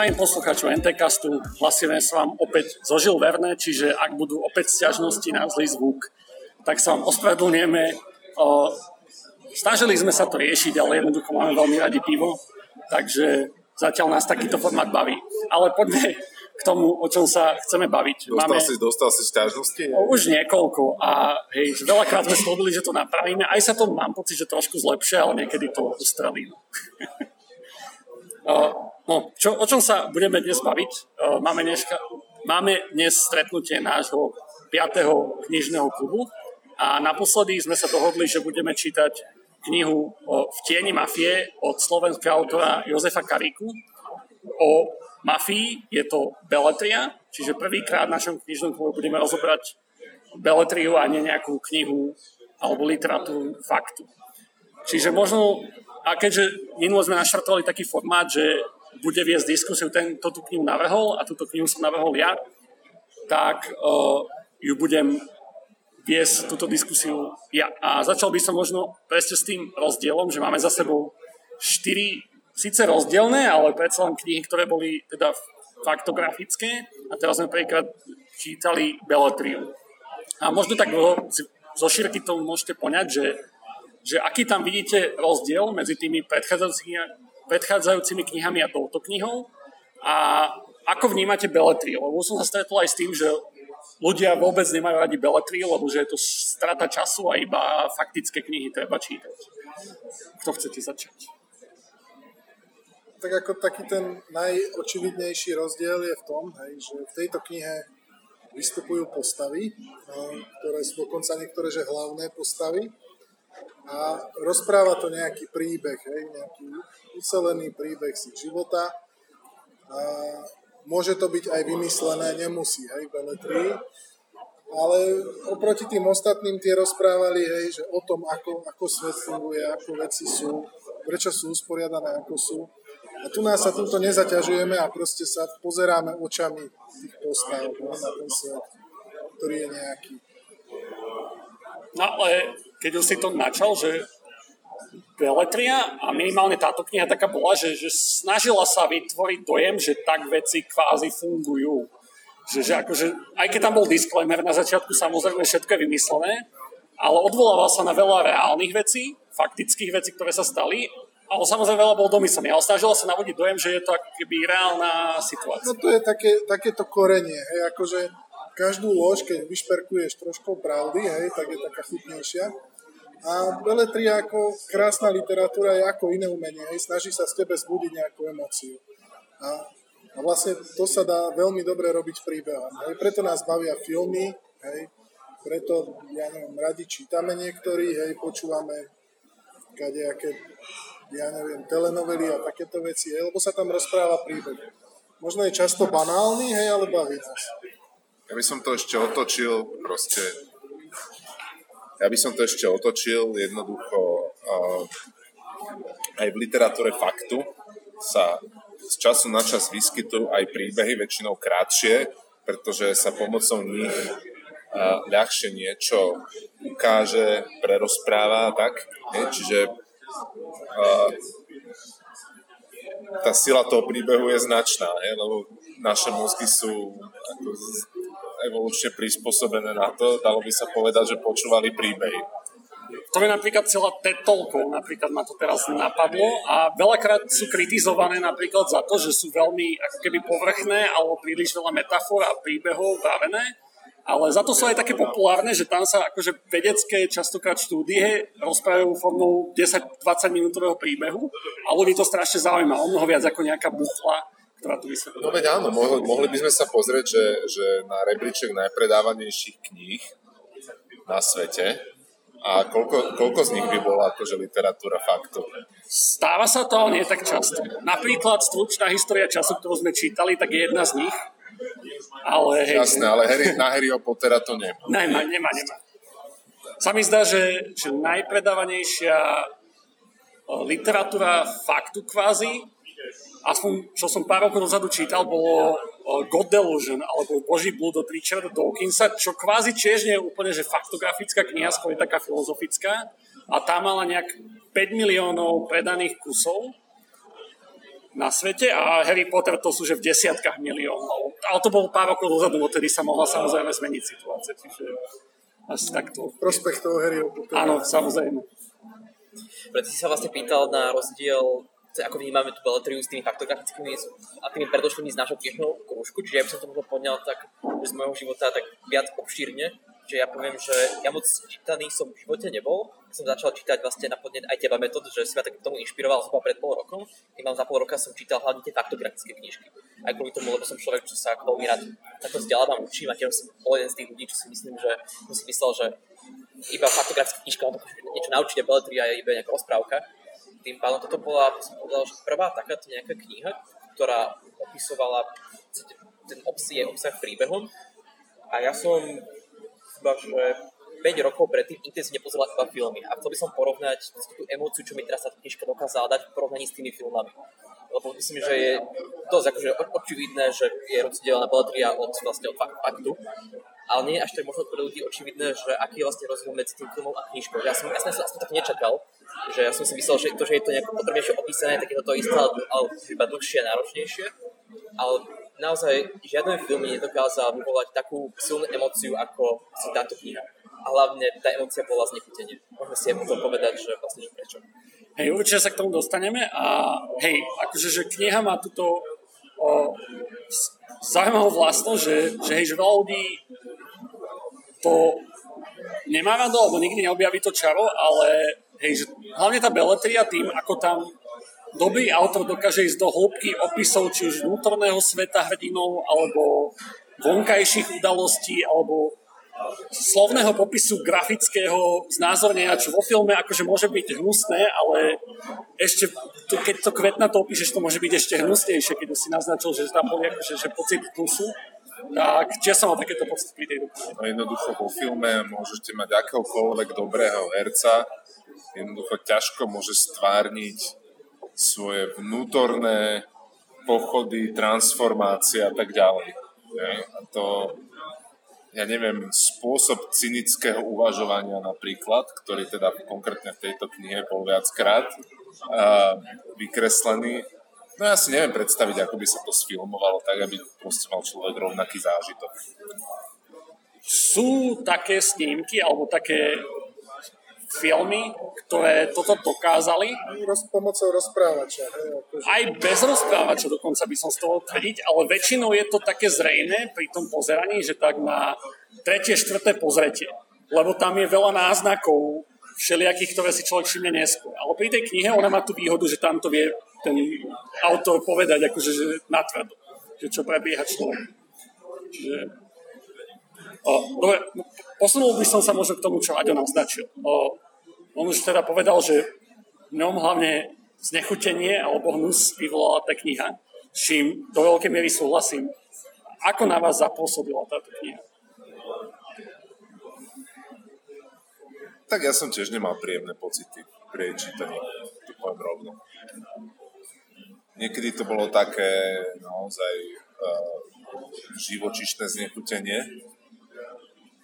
Zdravím poslucháčov NTCastu, hlasíme sa vám opäť zožil Verne, čiže ak budú opäť sťažnosti na zlý zvuk, tak sa vám ospravedlňujeme. Snažili sme sa to riešiť, ale jednoducho máme veľmi radi pivo, takže zatiaľ nás takýto formát baví. Ale poďme k tomu, o čom sa chceme baviť. Dostal, Máme, si, dostal si sťažnosti? Už niekoľko a hej, veľakrát sme slúbili, že to napravíme. Aj sa to mám pocit, že trošku zlepšie, ale niekedy to ustrelí. No, čo, o čom sa budeme dnes baviť? Máme, dneska, máme dnes stretnutie nášho 5. knižného klubu a naposledy sme sa dohodli, že budeme čítať knihu V tieni mafie od slovenského autora Jozefa Kariku o mafii. Je to Beletria, čiže prvýkrát v našom knižnom klube budeme rozobrať Beletriu a nie nejakú knihu alebo literatúru faktu. Čiže možno, a keďže minulo sme naštartovali taký formát, že bude viesť diskusiu, ten, to tú knihu navrhol a túto knihu som navrhol ja, tak uh, ju budem viesť túto diskusiu ja. A začal by som možno presne s tým rozdielom, že máme za sebou štyri síce rozdielne, ale predsa len knihy, ktoré boli teda faktografické a teraz sme prvýkrát čítali Beletriu. A možno tak zo šírky to môžete poňať, že, že aký tam vidíte rozdiel medzi tými predchádzajúcimi predchádzajúcimi knihami a touto knihou a ako vnímate Beletri? Lebo som sa stretol aj s tým, že ľudia vôbec nemajú radi Beletri, lebo že je to strata času a iba faktické knihy treba čítať. Kto chcete začať? Tak ako taký ten najočividnejší rozdiel je v tom, hej, že v tejto knihe vystupujú postavy, no, ktoré sú dokonca niektoré že hlavné postavy a rozpráva to nejaký príbeh, hej, nejaký ucelený príbeh si života. A môže to byť aj vymyslené, nemusí, hej, beletrii. Ale oproti tým ostatným tie rozprávali, hej, že o tom, ako, ako svet funguje, ako veci sú, prečo sú usporiadané, ako sú. A tu nás sa túto nezaťažujeme a proste sa pozeráme očami tých postav na ten svet, ktorý je nejaký. No ale keď už si to načal, že Beletria a minimálne táto kniha taká bola, že, že snažila sa vytvoriť dojem, že tak veci kvázi fungujú. Že, že akože, aj keď tam bol disclaimer na začiatku, samozrejme všetko je vymyslené, ale odvolával sa na veľa reálnych vecí, faktických vecí, ktoré sa stali, ale samozrejme veľa bol domyslený, ale snažila sa navodiť dojem, že je to keby reálna situácia. No to je také, takéto korenie, hej, akože každú lož, keď vyšperkuješ trošku pravdy, hej, tak je taká chutnejšia. A beletria ako krásna literatúra je ako iné umenie. Hej, snaží sa z tebe zbudiť nejakú emóciu. A, a vlastne to sa dá veľmi dobre robiť príbehom. Hej, preto nás bavia filmy, hej, preto, ja neviem, radi čítame niektorí, hej, počúvame kadejaké, ja neviem, telenovely a takéto veci, hej, lebo sa tam rozpráva príbeh. Možno je často banálny, hej, ale baví nás. Ja by som to ešte otočil, proste ja by som to ešte otočil, jednoducho uh, aj v literatúre faktu sa z času na čas vyskytujú aj príbehy, väčšinou krátšie, pretože sa pomocou nich uh, ľahšie niečo ukáže, prerozpráva tak. Čiže uh, tá sila toho príbehu je značná, je, lebo naše mozgy sú ako evolučne prispôsobené na to, dalo by sa povedať, že počúvali príbehy. To je napríklad celá TED napríklad ma to teraz napadlo a veľakrát sú kritizované napríklad za to, že sú veľmi ako keby povrchné alebo príliš veľa metafor a príbehov vravené, ale za to sú aj také populárne, že tam sa akože vedecké častokrát štúdie rozprávajú formou 10-20 minútového príbehu a ľudí to strašne zaujíma, o mnoho viac ako nejaká buchla ktorá tu vysvetľuje. No veď áno, mohli, mohli by sme sa pozrieť, že, že na rebríček najpredávanejších kníh na svete a koľko, koľko z nich by bola akože literatúra faktu? Stáva sa to, ale nie tak často. Napríklad stručná história času, ktorú sme čítali, tak je jedna z nich. Ale, hej, Jasné, ale Harry, na Harryho Pottera to nemá. Nemá, nemá, nemá. Sa mi zdá, že, že najpredávanejšia literatúra faktu kvázi aspoň čo som pár rokov dozadu čítal, bolo God Delusion, alebo Boží blúd od Richarda Dawkinsa, čo kvázi tiež nie je úplne že faktografická kniha, skôr je taká filozofická. A tá mala nejak 5 miliónov predaných kusov. na svete a Harry Potter to sú že v desiatkách miliónov. Ale to bolo pár rokov dozadu, odtedy sa mohla samozrejme zmeniť situácia. Čiže asi takto. Prospech toho Harryho Pottera. Áno, samozrejme. Preto si sa vlastne pýtal na rozdiel ako vnímame tú beletriu s tými faktografickými a tými predošlými z nášho knižného krúžku, čiže ja by som to možno poňal tak z môjho života tak viac obšírne, že ja poviem, že ja moc čítaný som v živote nebol. Som začal čítať vlastne na podnet aj teba metód, že si ma tak k tomu inšpiroval zhruba pred pol rokom. Keď mám za pol roka som čítal hlavne tie faktografické knižky. Aj kvôli tomu, lebo som človek, čo sa veľmi rád takto vzdelávam, učím a tiež som bol jeden z tých ľudí, čo si myslím, že som si myslel, že iba faktografická knižka, niečo naučiť a beletria je iba nejaká rozprávka. Tým pádom toto bola, povedal, že prvá takáto nejaká kniha, ktorá opisovala ten obsah, obsah príbehom. A ja som iba, že 5 rokov predtým intenzívne pozerala iba filmy a chcel by som porovnať tú emóciu, čo mi teraz tá knižka dokázala dať v porovnaní s tými filmami. Lebo myslím, že je dosť akože očividné, že je rozdielna beletria od, vlastne od faktu, ale nie je až tak možno pre ľudí očividné, že aký je vlastne rozdiel medzi tým filmom a knižkou. Ja som, ja som aspoň tak nečakal, že ja som si myslel, že to, že je to nejako podrobnejšie opísané, tak je to to isté, ale iba dlhšie a náročnejšie. Ale naozaj žiaden film nedokázal vyvolať takú silnú emóciu ako si táto kniha. A hlavne tá emócia bola znechutenie. Môžeme si aj potom povedať, že vlastne že prečo. Hej, určite sa k tomu dostaneme a hej, akože, že kniha má túto o, zaujímavú vlastnosť, že, že hej, že veľa ľudí to nemá rado, alebo nikdy neobjaví to čaro, ale hej, že hlavne tá beletria tým, ako tam dobrý autor dokáže ísť do hĺbky opisov či už vnútorného sveta hrdinov, alebo vonkajších udalostí, alebo slovného popisu grafického znázornenia, čo vo filme akože môže byť hnusné, ale ešte, to, keď to kvetna to opíšeš, to môže byť ešte hnusnejšie, keď si naznačil, že tam boli akože, že pocit hnusu. Tak, či ja som takéto pocity pri tej No jednoducho vo filme môžete mať akéhokoľvek dobrého herca, jednoducho ťažko môže stvárniť svoje vnútorné pochody, transformácie a tak ďalej. A to, ja neviem, spôsob cynického uvažovania napríklad, ktorý teda konkrétne v tejto knihe bol viackrát uh, vykreslený, no ja si neviem predstaviť, ako by sa to sfilmovalo tak, aby proste mal človek rovnaký zážitok. Sú také snímky alebo také filmy, ktoré toto dokázali. Roz, pomocou rozprávača. Hej, akože. Aj bez rozprávača dokonca by som z toho tvrdiť, ale väčšinou je to také zrejme pri tom pozeraní, že tak na tretie, štvrté pozretie. Lebo tam je veľa náznakov všelijakých, ktoré si človek všimne neskôr. Ale pri tej knihe ona má tú výhodu, že tam to vie ten autor povedať akože že natvrdo, že čo prebieha človek. Čiže O, dobre, posunul by som sa možno k tomu, čo Aďo naznačil. O, on už teda povedal, že v ňom hlavne znechutenie alebo hnus vyvolala tá kniha, s čím do veľkej miery súhlasím. Ako na vás zapôsobila táto kniha? Tak ja som tiež nemal príjemné pocity pri čítaní, to poviem rovno. Niekedy to bolo také naozaj uh, živočišné znechutenie,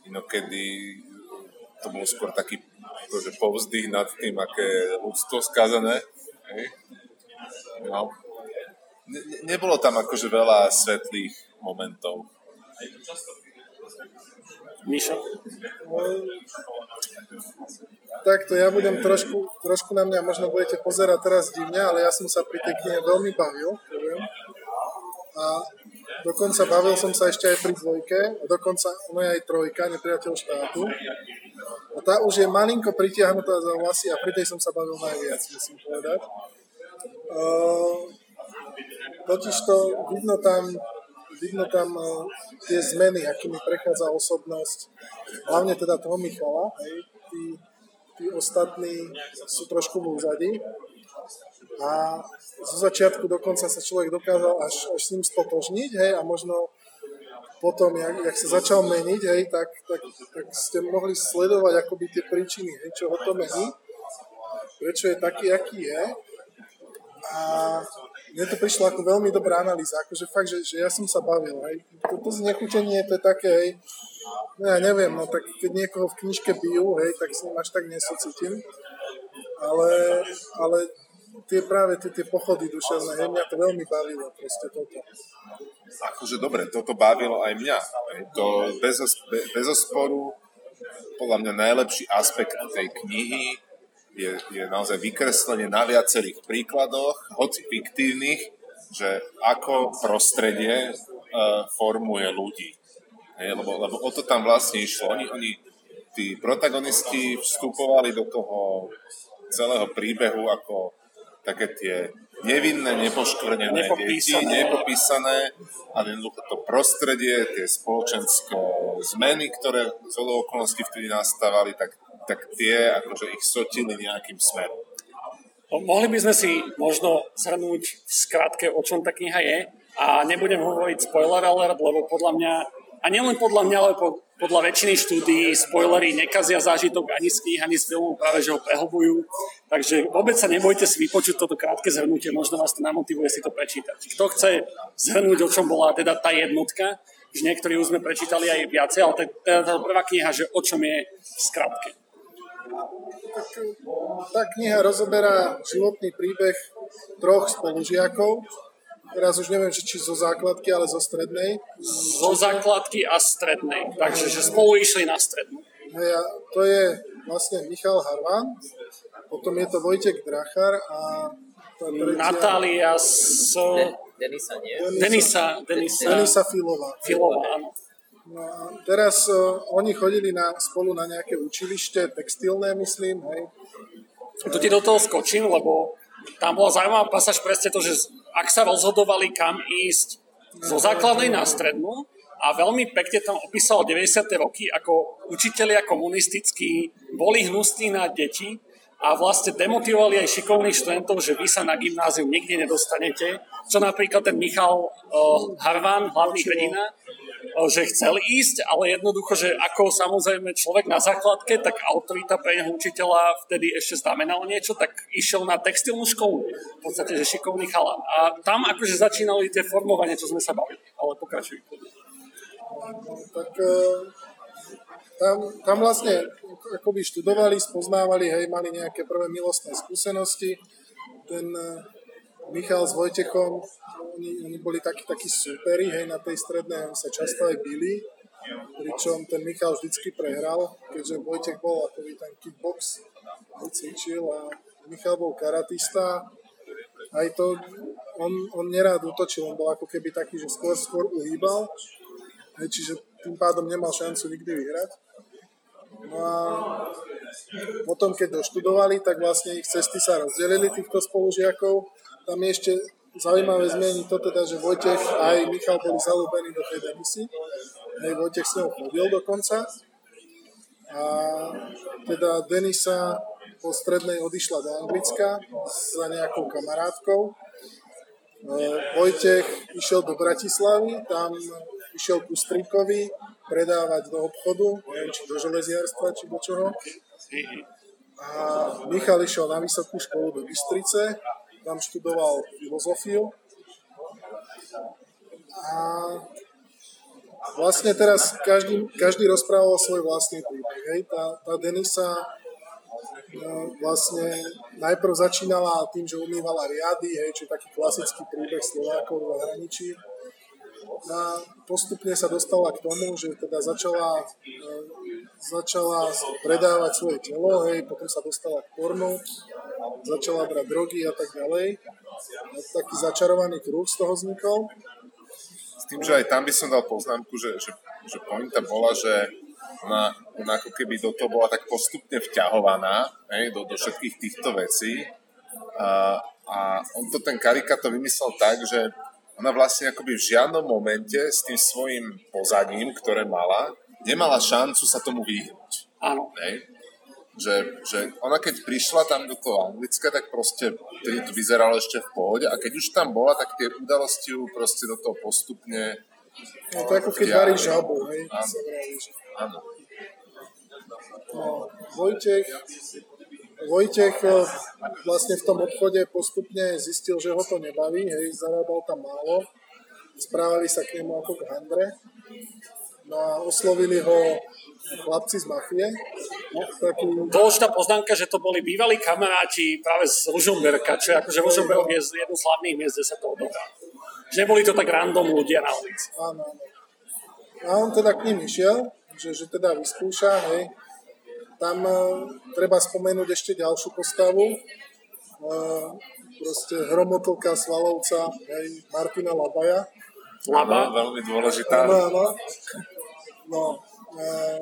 inokedy to bol skôr taký akože povzdych nad tým, aké ľudstvo skazené. Hej. No. Ne, nebolo tam akože veľa svetlých momentov. Mišo? Takto, ja budem trošku, trošku na mňa možno budete pozerať teraz divne, ale ja som sa pri tej knihe veľmi bavil. Poviem. A Dokonca bavil som sa ešte aj pri dvojke, a dokonca ono je aj trojka, nepriateľ štátu. A tá už je malinko pritiahnutá za vlasy a pri tej som sa bavil najviac, musím povedať. Uh, totiž to vidno tam, vidno tam uh, tie zmeny, akými prechádza osobnosť, hlavne teda toho Michala, hej, tí, tí ostatní sú trošku v. A zo začiatku dokonca sa človek dokázal až, až s ním stotožniť, hej, a možno potom, jak, jak sa začal meniť, hej, tak, tak, tak ste mohli sledovať akoby tie príčiny, hej, čo ho to mení, prečo je taký, aký je. A mne to prišlo ako veľmi dobrá analýza, akože fakt, že, že ja som sa bavil, hej. Toto znechutenie, to je také, hej, no ja neviem, no tak keď niekoho v knižke bijú, hej, tak s ním až tak nesocítim. Ale, ale tie práve tie, tie pochody duševné, hej, mňa to veľmi bavilo, proste toto. Akože dobre, toto bavilo aj mňa. To bez, bez osporu podľa mňa najlepší aspekt tej knihy je, je naozaj vykreslenie na viacerých príkladoch, hoci fiktívnych, že ako prostredie uh, formuje ľudí. Hej, lebo, lebo o to tam vlastne išlo. Oni, oni, tí protagonisti vstupovali do toho celého príbehu ako také tie nevinné, nepoškvrnené deti, nepopísané, ale jednoducho to prostredie, tie spoločenské zmeny, ktoré z okolností vtedy nastávali, tak tak tie akože ich sotili nejakým smerom. No, mohli by sme si možno zhrnúť v skratke, o čom tá kniha je a nebudem hovoriť spoiler alert, lebo podľa mňa, a nielen podľa mňa, ale podľa väčšiny štúdií spoilery nekazia zážitok ani z knih, ani z filmu, práve že ho prehlbujú. Takže vôbec sa nebojte si vypočuť toto krátke zhrnutie, možno vás to namotivuje si to prečítať. Kto chce zhrnúť, o čom bola teda tá jednotka, že niektorí už sme prečítali aj viacej, ale teda tá prvá kniha, že o čom je v skratke. Tak, tá kniha rozoberá životný príbeh troch spolužiakov. Teraz už neviem, či zo základky, ale zo strednej. Zo základky a strednej. Takže že spolu išli na strednú. Hej, a to je vlastne Michal Harvan, potom je to Vojtek Drachar a tá tretia... Natália s... Denisa, nie? Denisa, Denisa, Denisa Filová. Filová, áno. No a teraz uh, oni chodili na, spolu na nejaké učilište, textilné myslím, hej. Tu ti do toho skočím, lebo tam bola zaujímavá pasáž presne to, že ak sa rozhodovali kam ísť zo základnej na strednú a veľmi pekne tam opísal 90. roky, ako učitelia komunistickí boli hnusní na deti a vlastne demotivovali aj šikovných študentov, že vy sa na gymnázium nikdy nedostanete, čo napríklad ten Michal uh, Harvan, hlavný hrdina, že chcel ísť, ale jednoducho, že ako samozrejme človek na základke, tak autorita pre neho učiteľa vtedy ešte znamenalo niečo, tak išiel na textilnú školu. V podstate, že šikovný chalan. A tam akože začínali tie formovanie, čo sme sa bavili. Ale pokračuj. Tak e, tam, tam vlastne akoby študovali, spoznávali, hej, mali nejaké prvé milostné skúsenosti. Ten e, Michal s Vojtechom oni, oni boli takí, takí superi, hej, na tej strednej, oni sa často aj bili, pričom ten Michal vždycky prehral, keďže Vojtech bol akoby ten kickbox, cvičil a Michal bol karatista, aj to, on, on nerád útočil, on bol ako keby taký, že skôr, skôr uhýbal, hej, čiže tým pádom nemal šancu nikdy vyhrať. No a potom, keď doštudovali, tak vlastne ich cesty sa rozdelili týchto spolužiakov. Tam je ešte zaujímavé zmieniť to teda, že Vojtech aj Michal boli zalúbení do tej demisy. Hej, Vojtech s ňou chodil dokonca. A teda Denisa po strednej odišla do Anglicka za nejakou kamarátkou. E, Vojtech išiel do Bratislavy, tam išiel ku Strikovi predávať do obchodu, neviem, či do železiarstva, či do čoho. A Michal išiel na vysokú školu do Bystrice, tam študoval filozofiu. A vlastne teraz každý, každý rozprával svoj vlastný príbeh. Hej. Tá, tá Denisa no, vlastne najprv začínala tým, že umývala riady, hej, čo je taký klasický príbeh Slovákov v zahraničí. A postupne sa dostala k tomu, že teda začala, e, začala predávať svoje telo, hej, potom sa dostala k pornu, začala brať drogy a tak ďalej. Taký začarovaný kruh z toho vznikol. S tým, že aj tam by som dal poznámku, že, že, že pointa bola, že ona, ona ako keby do toho bola tak postupne vťahovaná hej, do, do všetkých týchto vecí. A, a on to ten karikato vymyslel tak, že ona vlastne akoby v žiadnom momente s tým svojim pozadím, ktoré mala, nemala šancu sa tomu vyhnúť. Áno. Že, že ona keď prišla tam do toho Anglicka, tak proste tedy to vyzeralo ešte v pohode a keď už tam bola, tak tie udalosti ju proste do toho postupne No to ako keď varí žabu, hej? Áno. Áno. No, Vojtech, Vojtech eh, vlastne v tom obchode postupne zistil, že ho to nebaví, hej, zarábal tam málo, správali sa k nemu ako k handre, no a oslovili ho chlapci z mafie. No, taký... Dôležitá poznámka, že to boli bývalí kamaráti práve z Ružomberka, čo je akože Ružomberok je jedno z hlavných miest, kde sa to odohrá. Že neboli to tak random ľudia na ulici. Áno, áno. A on teda k ním išiel, že, že teda vyskúša, hej. Tam uh, treba spomenúť ešte ďalšiu postavu. Uh, proste hromotlka Svalovca, hej, Martina Labaja. Laba? Veľmi dôležitá. Áno, áno. No, uh,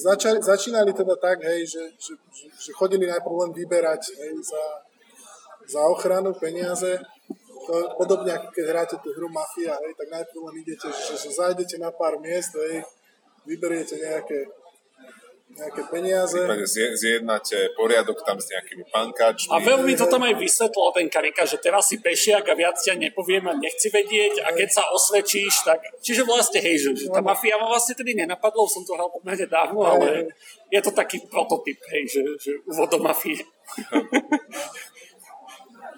začali, začínali teda tak, hej, že, že, že, že chodili najprv len vyberať hej, za, za ochranu peniaze. To podobne ako keď hráte tú hru Mafia, hej, tak najprv len idete, že, že zajdete na pár miest, hej, vyberiete nejaké, nejaké peniaze. prípade zje- zjednáte poriadok tam s nejakými pankáčmi. A veľmi to tam aj vysvetlil ten Karika, že teraz si pešiak a viac ťa nepoviem a nechci vedieť a keď sa osvedčíš, tak... Čiže vlastne, hej, že, že tá mafia ma vlastne tedy nenapadlo, som to hral pomerne dávno, ale je to taký prototyp, hej, že, že úvod do mafie.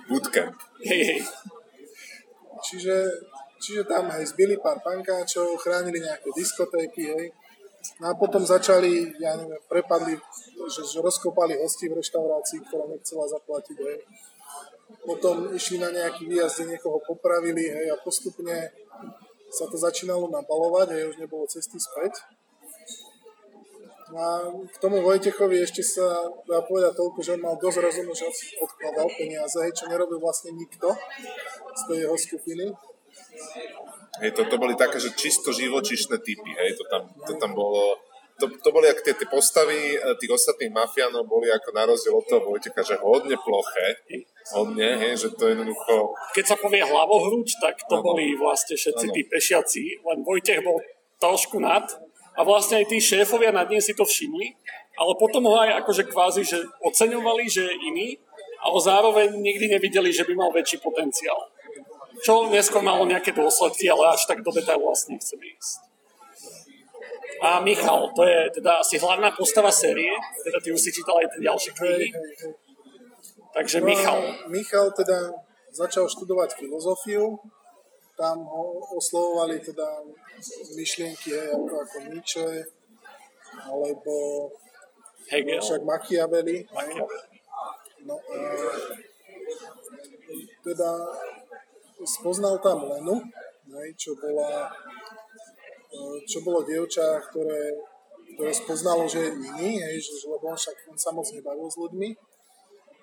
Bootcamp. Hej, hej. Čiže, čiže tam hej, zbili pár pankáčov, chránili nejaké diskotéky, hej. No a potom začali, ja neviem, prepadli, že, že rozkopali hosti v reštaurácii, ktorá nechcela zaplatiť, hej. Potom išli na nejaký výjazd, niekoho popravili, hej, a postupne sa to začínalo nabalovať, hej, už nebolo cesty späť. No A k tomu Vojtechovi ešte sa dá povedať toľko, že on mal dosť rozumu, že odkladal peniaze, čo nerobil vlastne nikto z tej jeho skupiny. Hej, to, to boli také, že čisto živočišné typy, hej, to tam, to tam bolo, to, to boli ako tie, tie postavy eh, tých ostatných mafiánov boli ako na rozdiel od toho Vojtecha, že hodne ploché, hodne, hej, že to jednoducho, Keď sa povie hlavohruč, tak to Áno. boli vlastne všetci Áno. tí pešiaci, len Vojtech bol trošku nad a vlastne aj tí šéfovia nad ním si to všimli, ale potom ho aj akože kvázi, že oceňovali, že je iný, ale zároveň nikdy nevideli, že by mal väčší potenciál. Čo neskôr malo nejaké dôsledky, ale až tak do detailu vlastne nechceme ísť. A Michal, to je teda asi hlavná postava série, teda ty už si čítal aj tie ďalšie knihy, hej, hej. takže No Michal, Michal teda začal študovať filozofiu, tam ho oslovovali teda myšlienky hej, ako, ako Nietzsche, alebo Hegel, však Machiavelli. Machiavelli. No a teda spoznal tam Lenu, čo bola e, čo bolo dievča, ktoré, ktoré spoznalo, že je iný, hej, že lebo on však on sa moc nebavil s ľuďmi.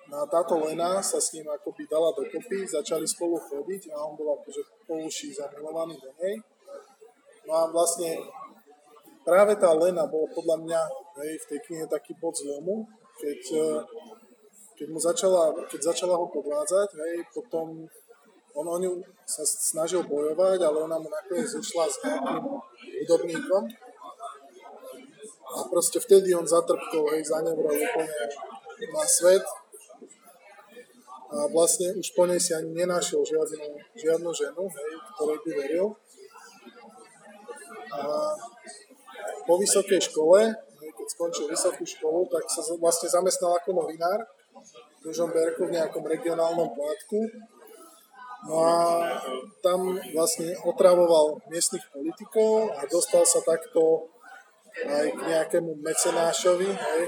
No a táto Lena sa s ním akoby dala dokopy, začali spolu chodiť a on bol akože po uši zamilovaný do nej. No a vlastne práve tá Lena bola podľa mňa hej, v tej knihe taký bod zlomu, keď, e, keď, mu začala, keď začala ho podvádzať, hej, potom on o ňu sa snažil bojovať, ale ona mu nakoniec išla s nejakým hudobníkom a proste vtedy on zatrpkol, hej, zanevrel úplne na svet a vlastne už po nej si ani nenašiel žiadnu, žiadnu ženu, hej, ktorej by veril. A po vysokej škole, hej, keď skončil vysokú školu, tak sa vlastne zamestnal ako novinár v Žomberku v nejakom regionálnom plátku. No a tam vlastne otravoval miestnych politikov a dostal sa takto aj k nejakému mecenášovi, hej.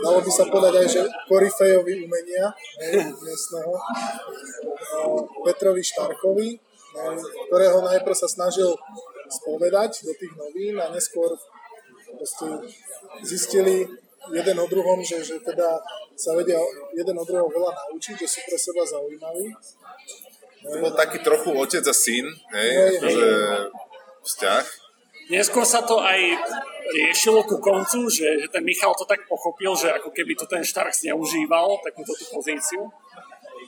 Dalo by sa povedať aj, že korifejovi umenia, hej, miestneho, a Petrovi Štarkovi, hej, ktorého najprv sa snažil spovedať do tých novín a neskôr zistili jeden o druhom, že, že teda sa vedia jeden od druhého veľa naučiť, že sú pre seba zaujímaví. to bol taký trochu otec a syn, hej, Hej, akože vzťah. Neskôr sa to aj riešilo ku koncu, že, že ten Michal to tak pochopil, že ako keby to ten Štark zneužíval, takúto tú pozíciu.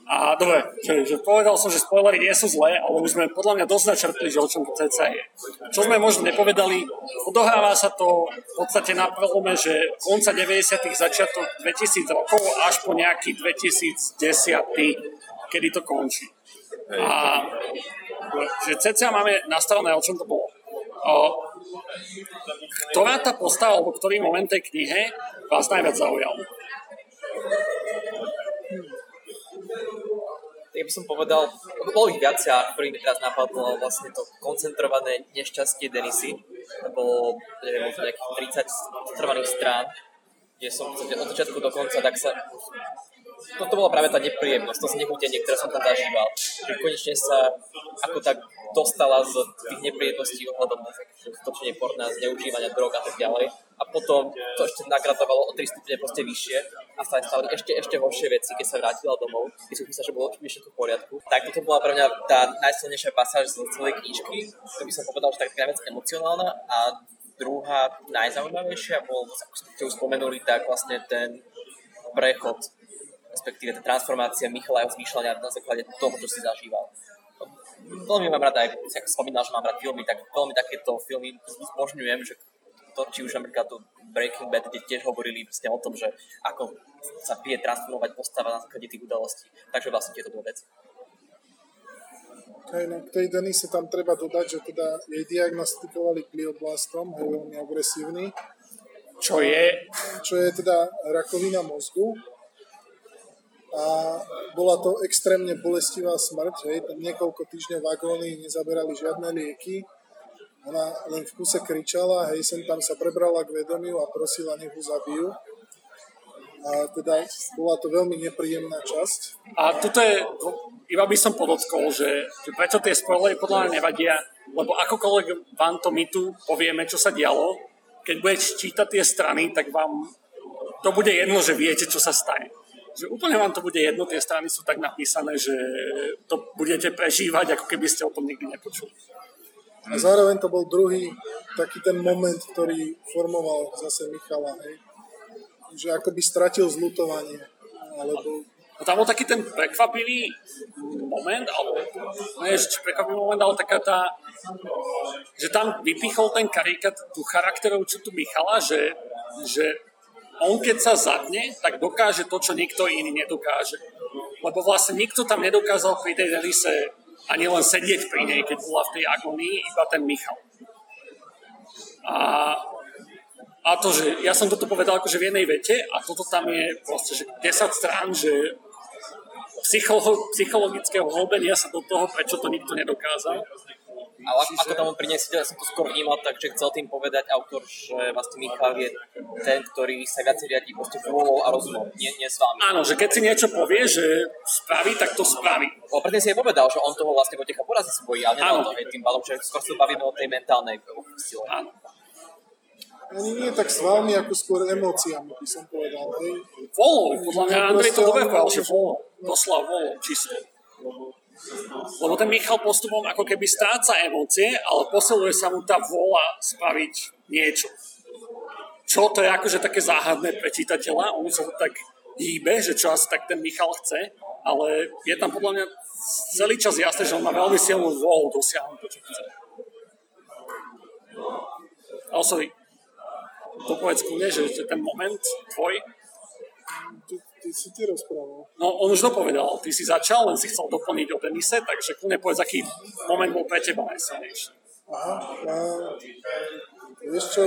A dobre, že, že povedal som, že spoilery nie sú zlé, ale už sme podľa mňa dosť načrtli, že o čom to ceca je. Čo sme možno nepovedali, odohráva sa to v podstate na prelome, že konca 90 začiatok 2000 rokov až po nejaký 2010 kedy to končí. A že ceca máme nastavené, o čom to bolo. O, ktorá tá postava, alebo ktorý moment tej knihe vás najviac zaujal? Ja by som povedal, bolo ich viacej, a mi teraz napadlo vlastne to koncentrované nešťastie Denisy, bolo neviem, možno nejakých 30 trvaných strán, kde som od začiatku do konca, tak sa toto bola práve tá nepríjemnosť, to znechutenie, ktoré som tam zažíval. Že konečne sa ako tak dostala z tých nepríjemností ohľadom stočenie porna, zneužívania drog a tak ďalej. A potom to ešte nagradovalo o 3 stupne proste vyššie a sa stali ešte, ešte horšie veci, keď sa vrátila domov, keď som myslel, že bolo všetko v poriadku. Tak toto bola pre mňa tá najsilnejšia pasáž z celej knižky, to by som povedal, že tak najviac emocionálna a druhá najzaujímavejšia bol, ako ste už spomenuli, tak vlastne ten prechod respektíve tá transformácia Michala jeho zmýšľania na základe toho, čo si zažíval. Veľmi mám rád aj, spomínal, že mám rád filmy, tak veľmi takéto filmy zbožňujem, že to, či už napríklad to Breaking Bad, kde tiež hovorili vlastne o tom, že ako sa vie transformovať postava na základe tých udalostí. Takže vlastne tieto dve veci. Hej, no, k tej Denise tam treba dodať, že teda jej diagnostikovali glioblastom, je veľmi agresívny. Čo je? Čo je teda rakovina mozgu a bola to extrémne bolestivá smrť, hej, tam niekoľko týždňov v agónii nezaberali žiadne lieky, ona len v kuse kričala, hej, sem tam sa prebrala k vedomiu a prosila, nech ho zabijú. A teda bola to veľmi nepríjemná časť. A tuto je, iba by som podotkol, že, že prečo tie spoilery podľa mňa nevadia, lebo akokoľvek vám to my tu povieme, čo sa dialo, keď budete čítať tie strany, tak vám to bude jedno, že viete, čo sa stane že úplne vám to bude jedno, tie strany sú tak napísané, že to budete prežívať, ako keby ste o tom nikdy nepočuli. A zároveň to bol druhý taký ten moment, ktorý formoval zase Michala, hej? že akoby stratil zlutovanie, alebo a tam bol taký ten prekvapivý moment, alebo nie, že prekvapivý moment, ale taká tá, že tam vypichol ten karikát tú charakterov, čo tu Michala, že, že on keď sa zadne, tak dokáže to, čo nikto iný nedokáže. Lebo vlastne nikto tam nedokázal pri tej Delise ani len sedieť pri nej, keď bola v tej agonii, iba ten Michal. A, a to, že ja som toto povedal akože v jednej vete a toto tam je proste, že 10 strán, že psycholo- psychologického hlbenia sa do toho, prečo to nikto nedokázal. Ale ako tam priniesie, ja som to skôr vnímal tak, že chcel tým povedať autor, že vlastne Michal je ten, ktorý sa viacej riadí proste vôľou a rozumom, nie, nie s vami. Áno, že keď si niečo povie, že spraví, tak to spraví. O, predtým si aj povedal, že on toho vlastne Vojtecha porazí sa bojí, ale nedal to, hej, tým pádom, že skôr sa bavíme o tej mentálnej sile. Áno. Ani nie tak s vami, ako skôr emóciami, by som povedal. Hej. Volou, podľa mňa Andrej to dobre povedal, že volou. Doslova volou, čisto. Lebo ten Michal postupom ako keby stráca emócie, ale posiluje sa mu tá vôľa spraviť niečo. Čo to je akože také záhadné pre čitateľa, on sa to tak hýbe, že čo asi tak ten Michal chce, ale je tam podľa mňa celý čas jasné, že on má veľmi silnú vôľu dosiahnuť to, čo chce. Ale sorry, to povedz kľudne, že, že ten moment tvoj, ty si ty rozprával. No, on už dopovedal, ty si začal, len si chcel doplniť o Denise, takže kľudne povedz, aký moment bol pre teba najsilnejší. Aha, a, vieš čo,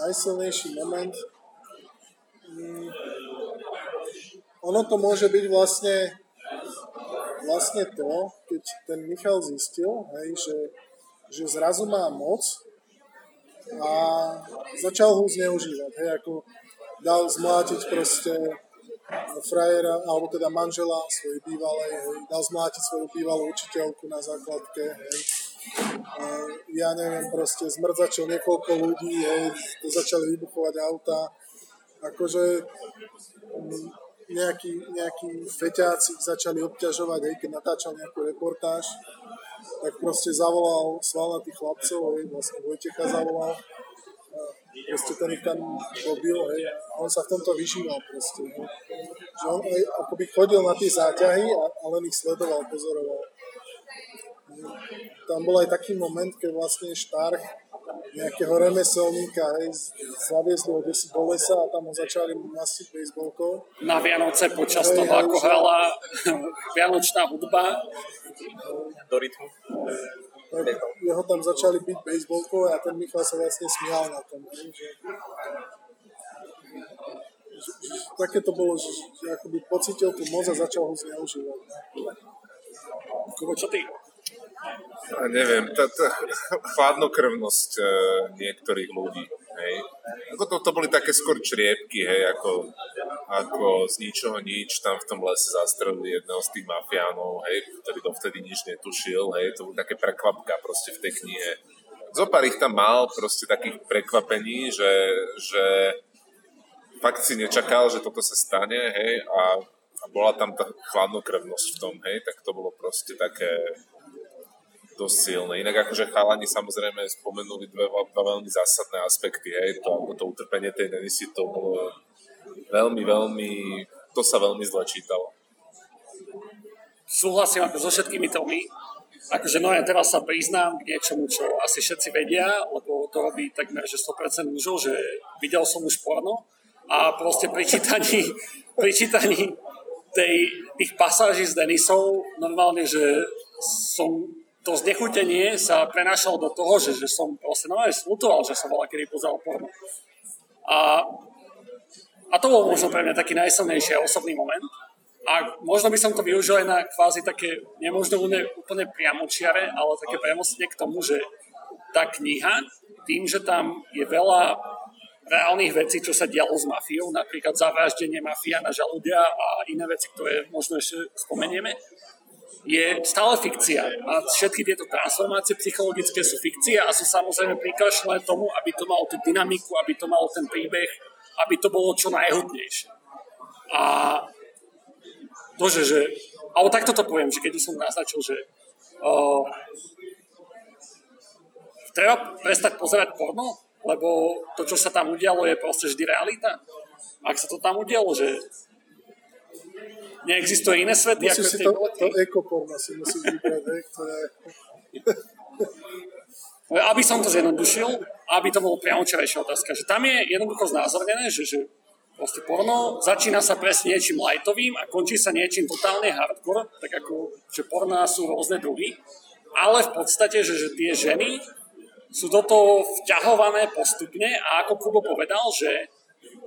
najsilnejší moment, mm, ono to môže byť vlastne vlastne to, keď ten Michal zistil, hej, že, že zrazu má moc a začal ho zneužívať. Hej, ako dal zmlátiť proste frajera, alebo teda manžela svojej bývalej, hej, dal zmlátiť svoju bývalú učiteľku na základke, hej. A ja neviem, proste zmrdzačil niekoľko ľudí, hej, začali vybuchovať auta. Akože mm, nejakí, nejakí feťáci začali obťažovať, hej, keď natáčal nejakú reportáž, tak proste zavolal svalnatých chlapcov, hej, vlastne Vojtecha zavolal. Proste ten ich tam robil, hej, on sa v tomto vyžíval proste, hej. Že on aj akoby chodil na tie záťahy a, a len ich sledoval, pozoroval. Tam bol aj taký moment, keď vlastne Štarch nejakého remeselníka, hej, zaviezli ho desi do lesa a tam ho začali masiť baseballkou. Na Vianoce počas hej, toho, hej, ako hrala vianočná hudba. Do rytmu tak jeho tam začali byť baseballkou a ten Michal sa vlastne smial na tom. že, že, také to bolo, že, že akoby pocitil tú moc a začal ho zneužívať. Čo ty? A neviem, tá, tá chladnokrvnosť e, niektorých ľudí, hej. Ako to, to boli také skôr čriepky, hej, ako, ako z ničoho nič tam v tom lese zastrelili jedného z tých mafiánov, hej, ktorý dovtedy nič netušil, hej, to bolo také prekvapka proste v tej knihe. Zopár ich tam mal proste takých prekvapení, že, že fakt si nečakal, že toto sa stane, hej, a, a bola tam tá chladnokrvnosť v tom, hej, tak to bolo proste také dosť silné. Inak akože chalani samozrejme spomenuli dve, dva veľmi zásadné aspekty, hej, to, ako to utrpenie tej Denisy, to bolo veľmi, veľmi, to sa veľmi zle čítalo. Súhlasím ako so všetkými tomi. Akože no ja teraz sa priznám k niečomu, čo asi všetci vedia, lebo to robí takmer že 100% mužov, že videl som už porno a proste pri čítaní, pri čítaní tej, tých pasáží s Denisou normálne, že som to znechutenie sa prenášalo do toho, že, že som proste normálne slutoval, že som bola kedy pozeral porno. A, a to bol možno pre mňa taký najsilnejší osobný moment. A možno by som to využil aj na kvázi také, nemožno úplne priamočiare, ale také premostenie k tomu, že tá kniha, tým, že tam je veľa reálnych vecí, čo sa dialo s mafiou, napríklad zavraždenie mafia na žaludia a iné veci, ktoré možno ešte spomenieme, je stále fikcia. A všetky tieto transformácie psychologické sú fikcia a sú samozrejme prikašľané tomu, aby to malo tú dynamiku, aby to malo ten príbeh, aby to bolo čo najhodnejšie. A to, že, že alebo takto to poviem, že keď som naznačil, že uh, treba prestať pozerať porno, lebo to, čo sa tam udialo, je proste vždy realita. Ak sa to tam udialo, že neexistuje iné svety, Musíš ako si to, to ekoporno si musíš vybrať, ktoré... aby som to zjednodušil, aby to bolo priamočerejšia otázka, že tam je jednoducho znázornené, že, že proste porno začína sa presne niečím lightovým a končí sa niečím totálne hardcore, tak ako, že porná sú rôzne druhy, ale v podstate, že, že tie ženy sú do toho vťahované postupne a ako Kubo povedal, že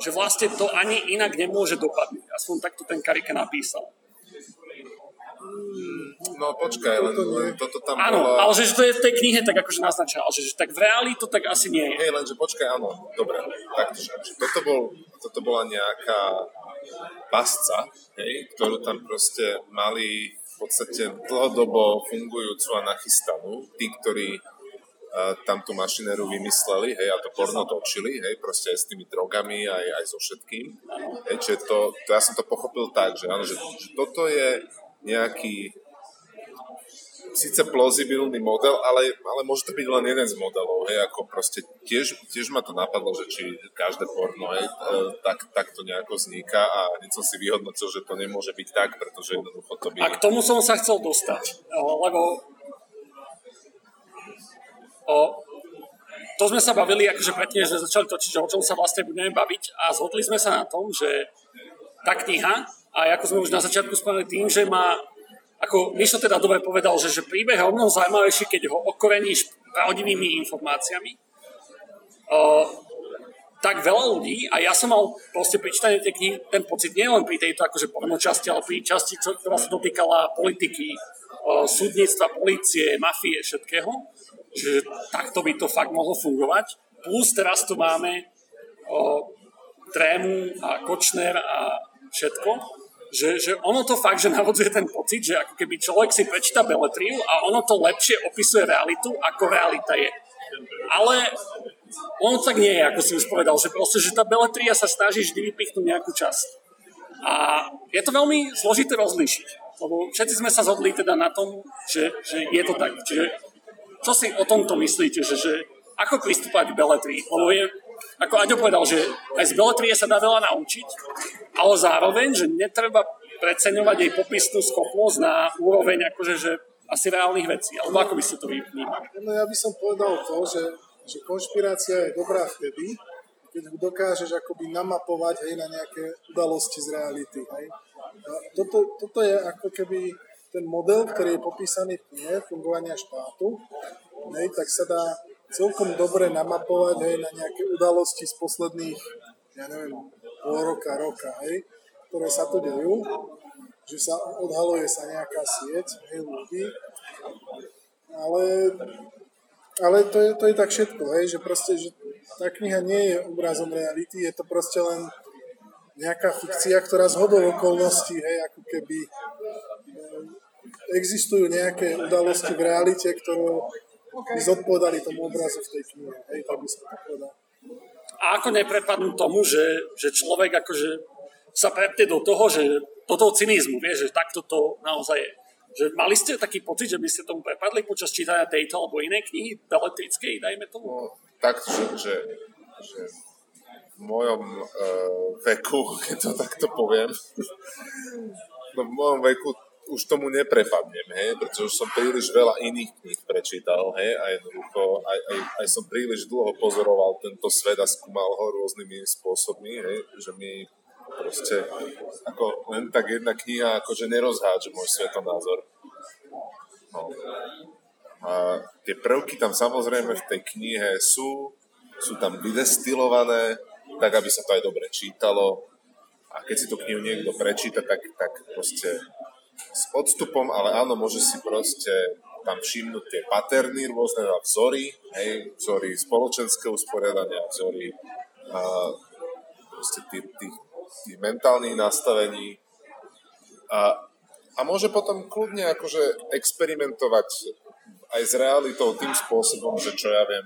že vlastne to ani inak nemôže dopadnúť. Aspoň takto ten Karika napísal. No počkaj, len, toto tam Áno, bola... ale že to je v tej knihe tak akože naznačal, že, že tak v reáli to tak asi nie je. Hej, lenže počkaj, áno, dobre, takto, že toto, bol, toto bola nejaká pasca, hej, ktorú tam proste mali v podstate dlhodobo fungujúcu a nachystanú. Tí, ktorí tam tú mašinéru vymysleli, hej, a to porno točili, hej, proste aj s tými drogami, aj, aj so všetkým. Hej, čiže to, to, ja som to pochopil tak, že, áno, že, že toto je nejaký síce plauzibilný model, ale, ale môže to byť len jeden z modelov, hej, ako proste tiež, tiež ma to napadlo, že či každé porno, hej, tak, tak to nejako vzniká a hneď som si vyhodnotil, že to nemôže byť tak, pretože jednoducho to by... A k tomu som sa chcel dostať, lebo O, to sme sa bavili, akože predtým, že začali točiť, že o čom sa vlastne budeme baviť a zhodli sme sa na tom, že tá kniha, a ako sme už na začiatku spomenuli tým, že má, ako Mišo teda dobre povedal, že, že príbeh je o mnoho zaujímavejší, keď ho okoreníš pravdivými informáciami. O, tak veľa ľudí, a ja som mal proste pri čítaní tej knihy ten pocit, nie len pri tejto akože časti, ale pri časti, ktorá sa dotýkala politiky, o, súdnictva, policie, mafie, všetkého, že takto by to fakt mohlo fungovať. Plus teraz tu máme o, trému a Kočner a všetko, že, že ono to fakt, že navodzuje ten pocit, že ako keby človek si prečíta beletriu a ono to lepšie opisuje realitu, ako realita je. Ale ono tak nie je, ako si už povedal, že proste, že tá beletria sa snaží vždy vypichnúť nejakú časť. A je to veľmi zložité rozlíšiť, lebo všetci sme sa zhodli teda na tom, že, že je to tak. Čiže čo si o tomto myslíte, že, že ako pristúpať k beletrii? Lebo je, ako Aďo povedal, že aj z beletrie sa dá veľa naučiť, ale zároveň, že netreba preceňovať jej popisnú schopnosť na úroveň akože, že asi reálnych vecí. Alebo ako by ste to vnímali? No ja by som povedal to, že, že konšpirácia je dobrá vtedy, keď dokážeš akoby namapovať hej, na nejaké udalosti z reality. Hej. A toto, toto je ako keby ten model, ktorý je popísaný v knihe fungovania štátu, hej, tak sa dá celkom dobre namapovať hej, na nejaké udalosti z posledných, ja neviem, pol roka, roka, hej, ktoré sa tu dejú, že sa odhaluje sa nejaká sieť hej, ľudí. ale, ale to, je, to je tak všetko, hej, že proste, že tá kniha nie je obrazom reality, je to proste len nejaká fikcia, ktorá z hodou okolností, hej, ako keby existujú nejaké udalosti v realite, ktoré by zodpovedali tomu obrazu v tej knihe. Hej, tak by sa to povedal. A ako neprepadnú tomu, že, že človek akože sa prepne do toho, že do toho cynizmu, vie, že takto to naozaj je. Že mali ste taký pocit, že by ste tomu prepadli počas čítania tejto alebo inej knihy, beletrickej, dajme tomu? No, tak, že, že, že v mojom uh, veku, keď to takto poviem, no v mojom veku už tomu neprepadnem, hej, pretože už som príliš veľa iných kníh prečítal, hej, a jednoducho aj, aj, aj som príliš dlho pozoroval tento svet a skúmal ho rôznymi spôsobmi, hej, že mi proste ako len tak jedna kniha akože nerozhádže môj svetonázor. No. A tie prvky tam samozrejme v tej knihe sú, sú tam vydestilované, tak aby sa to aj dobre čítalo. A keď si tú knihu niekto prečíta, tak, tak proste s odstupom, ale áno, môže si proste tam všimnúť tie paterny, rôzne vzory, hej, vzory spoločenského usporiadania, vzory a, proste tých, tých, tých mentálnych nastavení. A, a môže potom kľudne akože experimentovať aj s realitou tým spôsobom, že čo ja viem,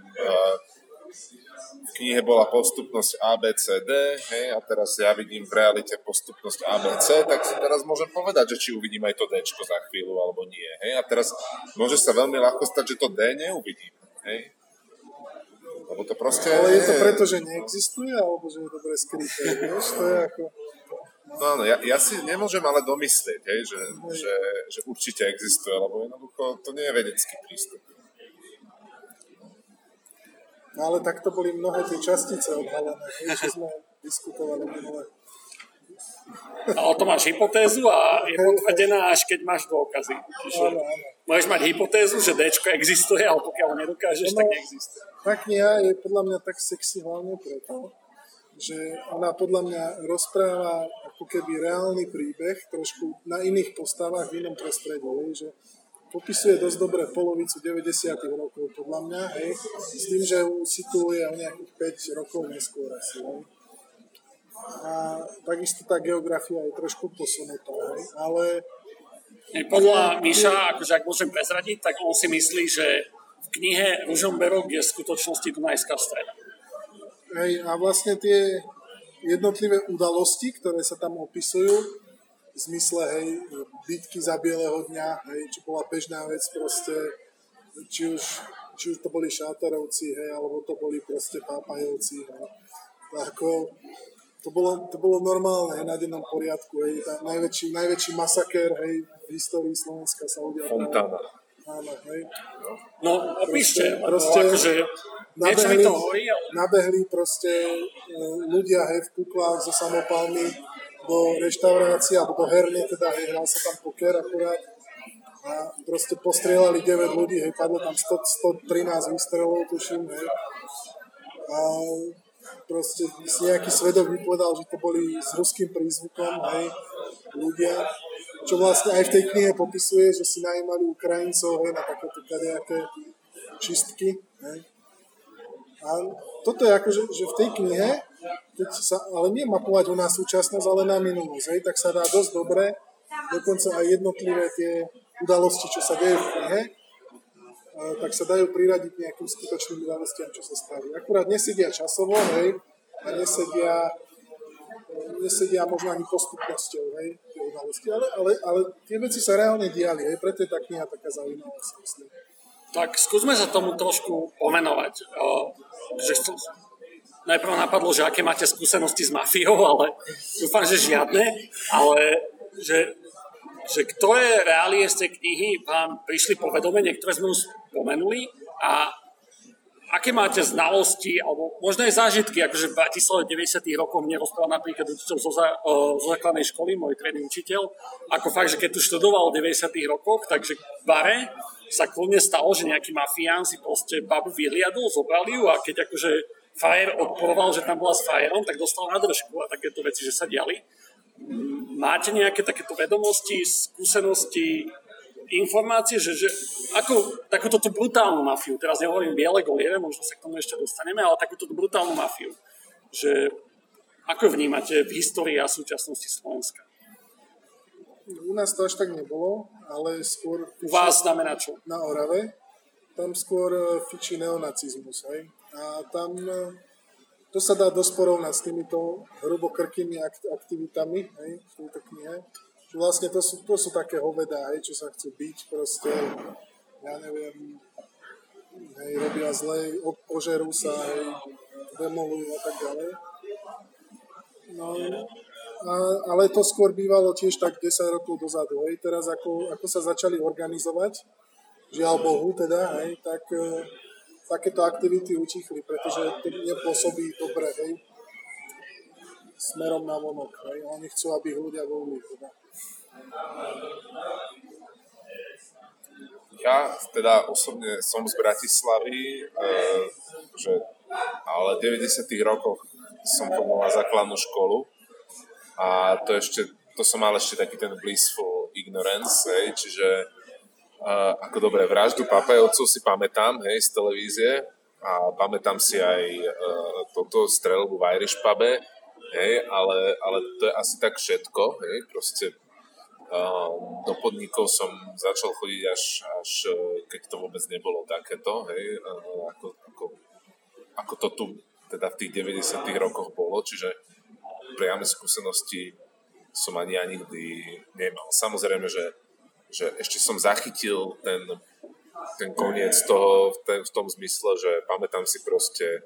v knihe bola postupnosť ABCD, hej, a teraz ja vidím v realite postupnosť ABC, tak si teraz môžem povedať, že či uvidím aj to D za chvíľu alebo nie. Hej, a teraz môže sa veľmi ľahko stať, že to D neuvidím. Hej. Lebo to proste... Ale je to preto, že neexistuje, alebo že je dobre skryté, vieš? To je ako... No áno, ja, ja si nemôžem ale domyslieť, hej, že, že, že určite existuje, lebo jednoducho to nie je vedecký prístup. No ale takto boli mnohé tie častice odhalené, čo sme diskutovali minule. Ale to máš hypotézu a je potvrdená až keď máš dôkazy. Čiže áno, áno. Môžeš mať hypotézu, že D existuje, ale pokiaľ nedokážeš, no, tak neexistuje. Tá kniha je podľa mňa tak sexy hlavne preto, že ona podľa mňa rozpráva ako keby reálny príbeh trošku na iných postavách v inom prostredí. Že popisuje dosť dobre polovicu 90. rokov, podľa mňa, hej, s tým, že ju situuje o nejakých 5 rokov neskôr asi, hej. A takisto tá geografia je trošku posunutá, hej, ale... Podľa Miša, akože ak môžem prezradiť, tak on si myslí, že v knihe Ružomberok je v skutočnosti Dunajská streda. Hej, a vlastne tie jednotlivé udalosti, ktoré sa tam opisujú, v zmysle, hej, bitky za bieleho dňa, hej, čo bola bežná vec proste, či už, či už to boli šátarovci, hej, alebo to boli proste pápajovci, hej. To ako, to bolo, to bolo normálne, hej, na dennom poriadku, hej, tá najväčší, najväčší masakér, hej, v histórii Slovenska sa udial. Fontana. Áno, hej. No, opíšte, proste, akože, nabehli, to hovorí, ale... nabehli proste e, ľudia, hej, v kuklách so samopalmi, do reštaurácie alebo do herny, teda hral sa tam poker akurát a proste postrieľali 9 ľudí, hej, padlo tam 100, 113 výstrelov, tuším, hej. A proste si nejaký svedok vypovedal, že to boli s ruským prízvukom, hej, ľudia, čo vlastne aj v tej knihe popisuje, že si najímali Ukrajincov, hej, na takéto kadejaké čistky, hej. A toto je akože, že v tej knihe keď sa, ale nie mapovať u nás súčasnosť, ale na minulosť, hej, tak sa dá dosť dobre, dokonca aj jednotlivé tie udalosti, čo sa deje v knihe, tak sa dajú priradiť nejakým skutočným udalostiam, čo sa stali. Akurát nesedia časovo, hej, a nesedia, nesedia možno ani postupnosťou, hej, tie udalosti, ale, ale, ale tie veci sa reálne diali, hej, preto je tá kniha taká zaujímavá, si myslím. Tak skúsme sa tomu trošku pomenovať. Že najprv napadlo, že aké máte skúsenosti s mafiou, ale dúfam, že žiadne, ale že, že ktoré reálie z tej knihy vám prišli povedome, niektoré sme už spomenuli a aké máte znalosti, alebo možno aj zážitky, akože v Bratislave 90. rokoch mne rozprával napríklad učiteľ zo, zo základnej školy, môj tréning učiteľ, ako fakt, že keď tu študoval v 90. rokoch, takže v bare sa kľudne stalo, že nejaký mafián si proste babu vyliadol, zobrali ju a keď akože frajer odporoval, že tam bola s frajerom, tak dostal na držku a takéto veci, že sa diali. Máte nejaké takéto vedomosti, skúsenosti, informácie, že, že ako takúto tú brutálnu mafiu, teraz nehovorím biele goliere, možno sa k tomu ešte dostaneme, ale takúto brutálnu mafiu, že ako vnímate v histórii a súčasnosti Slovenska? U nás to až tak nebolo, ale skôr... U vás znamená čo? Na Orave. Tam skôr e, fičí neonacizmus, hej. A tam e, to sa dá dosporovnať s týmito hrubokrkými aktivitami, hej, v tejto knihe. Že vlastne to sú, to sú také hovedá, hej, čo sa chcú byť, proste, ja neviem, hej, robia zle, požerú sa, hej, demolujú a tak ďalej. No, a, ale to skôr bývalo tiež tak 10 rokov dozadu. Hej. Teraz ako, ako sa začali organizovať, žiaľ Bohu teda, hej, tak e, takéto aktivity utichli, pretože to nepôsobí dobre, hej, smerom na vonok. Hej. Oni chcú, aby ľudia volili. Teda. Ja teda osobne som z Bratislavy, e, že, ale v 90 rokoch som chodil na základnú školu a to ešte, to som mal ešte taký ten blissful ignorance, hej, čiže ako dobre, vraždu papajovcov si pamätám, hej, z televízie a pamätám si aj uh, toto strelbu v Irish pube, hej, ale, ale to je asi tak všetko, hej, proste uh, do podnikov som začal chodiť až, až keď to vôbec nebolo takéto, hej, uh, ako, ako, ako to tu teda v tých 90 rokoch bolo, čiže priame skúsenosti som ani ja nikdy nemal. Samozrejme, že, že ešte som zachytil ten, ten koniec toho ten, v tom zmysle, že pamätám si proste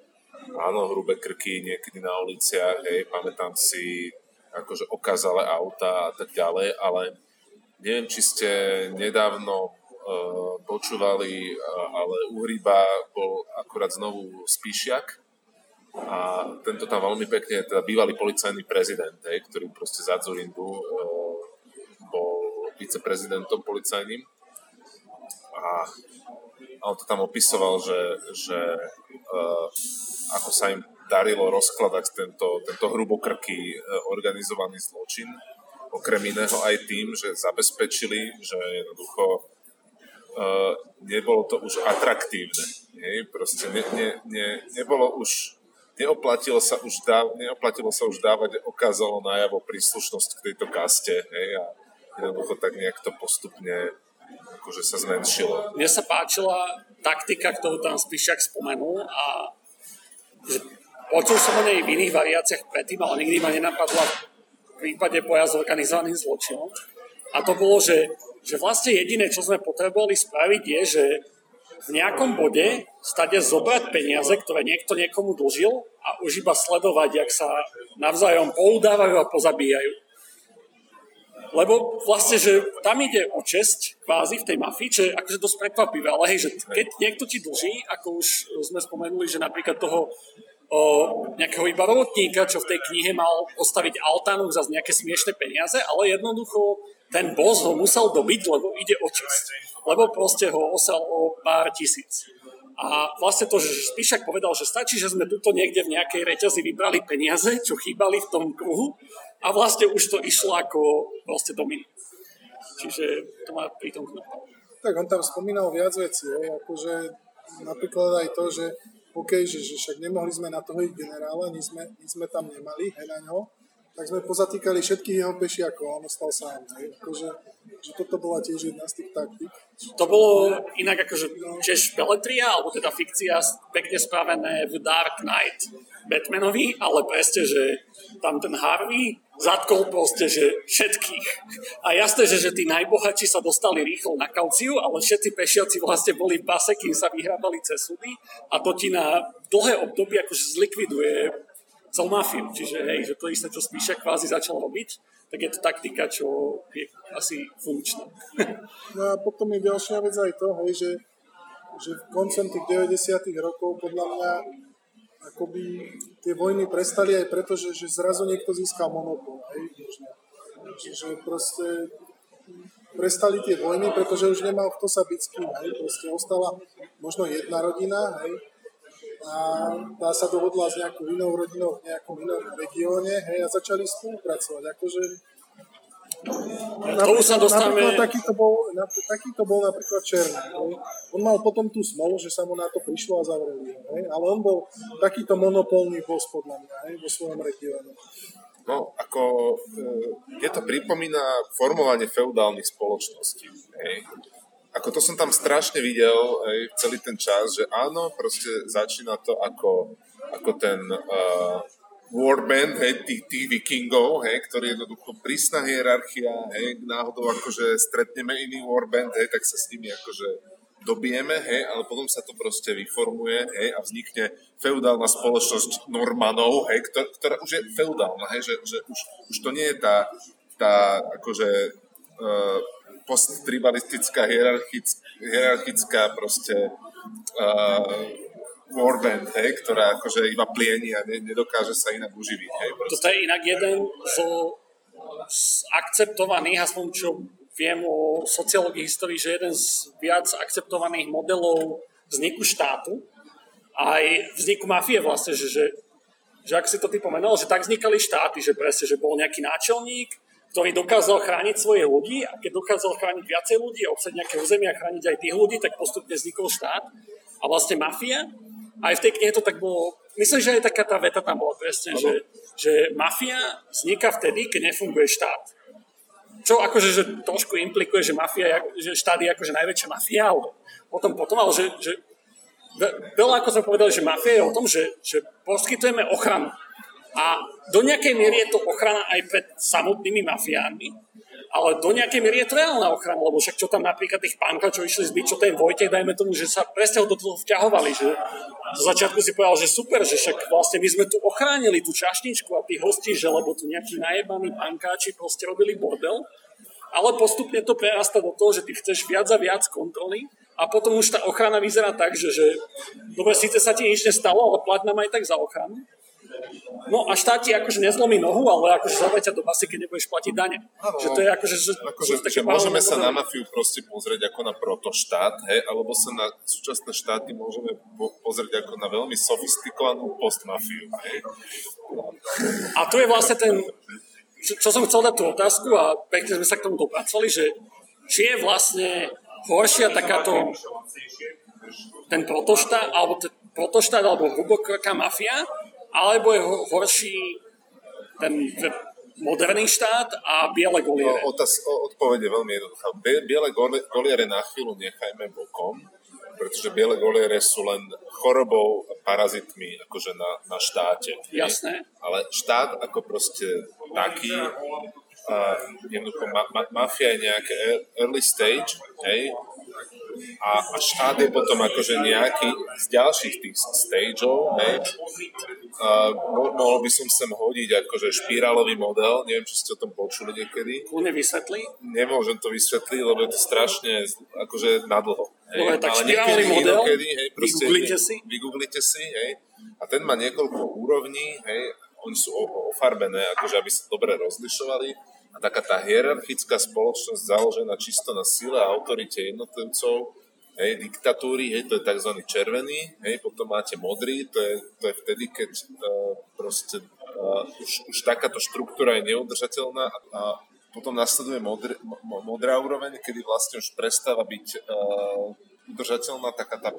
áno, hrubé krky niekedy na uliciach, hej, pamätám si akože okázale auta a tak ďalej, ale neviem, či ste nedávno uh, počúvali, uh, ale Uhryba bol akurát znovu Spíšiak, a tento tam veľmi pekne, teda bývalý policajný prezident, hej, ktorý proste za Zurindu e, bol viceprezidentom policajným a, a on to tam opisoval, že, že e, ako sa im darilo rozkladať tento, tento hrubokrký e, organizovaný zločin, okrem iného aj tým, že zabezpečili, že jednoducho e, nebolo to už atraktívne. Nie? Proste ne, ne, ne, nebolo už neoplatilo sa už, dá, neoplatilo sa už dávať, okázalo najavo príslušnosť k tejto kaste, hej, a jednoducho tak nejak to postupne akože sa zmenšilo. Mne sa páčila taktika, ktorú tam Spíšak spomenul a že počul som o nej v iných variáciách predtým, ale nikdy ma nenapadla v prípade boja s organizovaným zločinom. A to bolo, že, že vlastne jediné, čo sme potrebovali spraviť, je, že v nejakom bode stade zobrať peniaze, ktoré niekto niekomu dlžil a už iba sledovať, jak sa navzájom poudávajú a pozabíjajú. Lebo vlastne, že tam ide o česť kvázi v tej mafii, čo je akože dosť prekvapivé, ale hej, že keď niekto ti dlží, ako už sme spomenuli, že napríklad toho o, nejakého iba robotníka, čo v tej knihe mal postaviť altánu za nejaké smiešné peniaze, ale jednoducho ten boss ho musel dobiť, lebo ide o česť lebo proste ho osal o pár tisíc. A vlastne to, že Spíšak povedal, že stačí, že sme tuto niekde v nejakej reťazi vybrali peniaze, čo chýbali v tom kruhu a vlastne už to išlo ako proste domino. Čiže to má pri tom Tak on tam spomínal viac vecí, akože napríklad aj to, že OK, že, že však nemohli sme na toho generála, my sme, my sme tam nemali, hej, na ňo, tak sme pozatýkali všetkých jeho pešiakov a on ostal sám. Hej. Akože, že toto bola tiež jedna z tých taktík. To bolo inak akože tiež peletria, alebo teda fikcia pekne spravené v Dark Knight Batmanovi, ale presne, že tam ten Harvey zatkol proste, že všetkých. A jasné, že, že tí najbohatší sa dostali rýchlo na kauciu, ale všetci pešiaci vlastne boli v base, kým sa vyhrábali cez súdy a to ti na dlhé obdobie akože zlikviduje celú mafiu. Čiže hej, že to isté, čo Spíšak kvázi začal robiť, tak je to taktika, čo je asi funkčná. No a potom je ďalšia vec aj to, hej, že, že koncom tých 90 rokov podľa mňa akoby tie vojny prestali aj preto, že, že zrazu niekto získal monopol. Hej, Čiže proste prestali tie vojny, pretože už nemal kto sa byť s kým. Hej. Proste ostala možno jedna rodina, hej, a tá sa dohodla s nejakou inou rodinou v nejakom inom regióne hej, a začali spolupracovať. Akože To už sa dostávame... Napríklad takýto bol, takýto bol napríklad Černý. hej. On mal potom tú smolu, že sa mu na to prišlo a zavreli ho. hej. Ale on bol takýto monopolný boss podľa mňa hej, vo svojom regióne. No, ako je to pripomína formovanie feudálnych spoločností. Hej. Ako to som tam strašne videl hej, celý ten čas, že áno, proste začína to ako, ako ten uh, warband, hej, tých, tých vikingov, hej, ktorý je jednoducho prísna hierarchia, hej, náhodou akože stretneme iný warband, hej, tak sa s nimi akože dobijeme, hej, ale potom sa to proste vyformuje, hej, a vznikne feudálna spoločnosť Normanov, hej, ktorá, ktorá už je feudálna, hej, že, že už, už to nie je tá, tá akože uh, posttribalistická, hierarchická, hierarchická proste uh, warband, hej, ktorá akože iba plieni a ne, nedokáže sa inak uživiť, hej, proste. Toto je inak jeden zo z akceptovaných, aspoň čo viem o sociológii histórii, že jeden z viac akceptovaných modelov vzniku štátu aj vzniku mafie vlastne, že, že, že ak si to ty pomenul, že tak vznikali štáty, že presne, že bol nejaký náčelník, ktorý dokázal chrániť svoje ľudí a keď dokázal chrániť viacej ľudí a obsať nejaké územia a chrániť aj tých ľudí, tak postupne vznikol štát a vlastne mafia. Aj v tej knihe to tak bolo, myslím, že aj taká tá veta tam bola presne, že, že mafia vzniká vtedy, keď nefunguje štát. Čo akože že trošku implikuje, že mafia, že štát je akože najväčšia mafia, ale potom potom, ale že, že ve- veľa ako sme povedali, že mafia je o tom, že, že poskytujeme ochranu. A do nejakej miery je to ochrana aj pred samotnými mafiánmi, ale do nejakej miery je to reálna ochrana, lebo však čo tam napríklad tých pánka, čo išli zbiť, čo ten Vojtech, dajme tomu, že sa presne do toho vťahovali, že zo začiatku si povedal, že super, že však vlastne my sme tu ochránili tú čašničku a tých hostí, že lebo tu nejakí najebaní pankáči proste robili bordel, ale postupne to prerasta do toho, že ty chceš viac a viac kontroly a potom už tá ochrana vyzerá tak, že, že dobre, síce sa ti nič nestalo, ale plať nám aj tak za ochranu. No a štát ti akože nezlomí nohu, ale akože zavrie ťa do basy, keď nebudeš platiť dane. Že to je akože... Že, Akože, že, že môžeme sa na mafiu proste pozrieť ako na protoštát, hej, alebo sa na súčasné štáty môžeme po- pozrieť ako na veľmi sofistikovanú postmafiu, hej. A tu je vlastne ten, čo, čo som chcel dať tú otázku a pekne sme sa k tomu dopracovali, že či je vlastne horšia takáto ten protoštát, alebo protoštát, alebo hlboká mafia, alebo je ho- horší ten, ten moderný štát a biele No, goliere. otáz, o, odpoveď je veľmi jednoduchá. Biele goli- goliere na chvíľu nechajme bokom, pretože biele goliere sú len chorobou a parazitmi akože na, na štáte. Jasné. Ale štát ako proste taký, a jednoducho ma, ma, mafia je nejaké e- early stage, hej, a, a štát je potom akože nejaký z ďalších tých stageov, hej. Mo, mohol by som sem hodiť akože špirálový model, neviem, či ste o tom počuli niekedy. Kľudne vysvetlí. Nemôžem to vysvetliť, lebo je to strašne akože nadlho. Dobre, tak Ale niekedy, model, inokedy, hej, proste, vygooglite si. Vygooglite si, hej. A ten má niekoľko úrovní, hej. Oni sú ofarbené, akože aby sa dobre rozlišovali. A taká tá hierarchická spoločnosť založená čisto na sile a autorite jednotlivcov, hej, diktatúry, hej, to je tzv. červený, hej, potom máte modrý, to je, to je vtedy, keď uh, proste uh, už, už takáto štruktúra je neudržateľná a, a potom nasleduje modr, mo, modrá úroveň, kedy vlastne už prestáva byť uh, udržateľná taká tá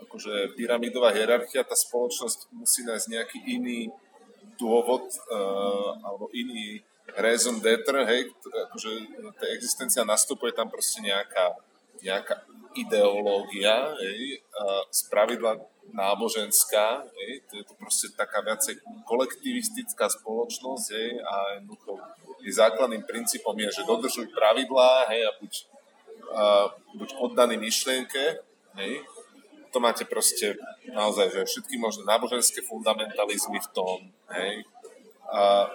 akože pyramidová hierarchia, tá spoločnosť musí nájsť nejaký iný dôvod uh, alebo iný raison d'être, hej, akože tá existencia nastupuje tam proste nejaká, nejaká ideológia, hej, z náboženská, hej, to je to proste taká viacej kolektivistická spoločnosť, hej, a jednoducho je základným princípom je, že dodržuj pravidlá, hej, a buď, a buď oddaný myšlienke, hej, to máte proste naozaj, že všetky možné náboženské fundamentalizmy v tom, hej, a,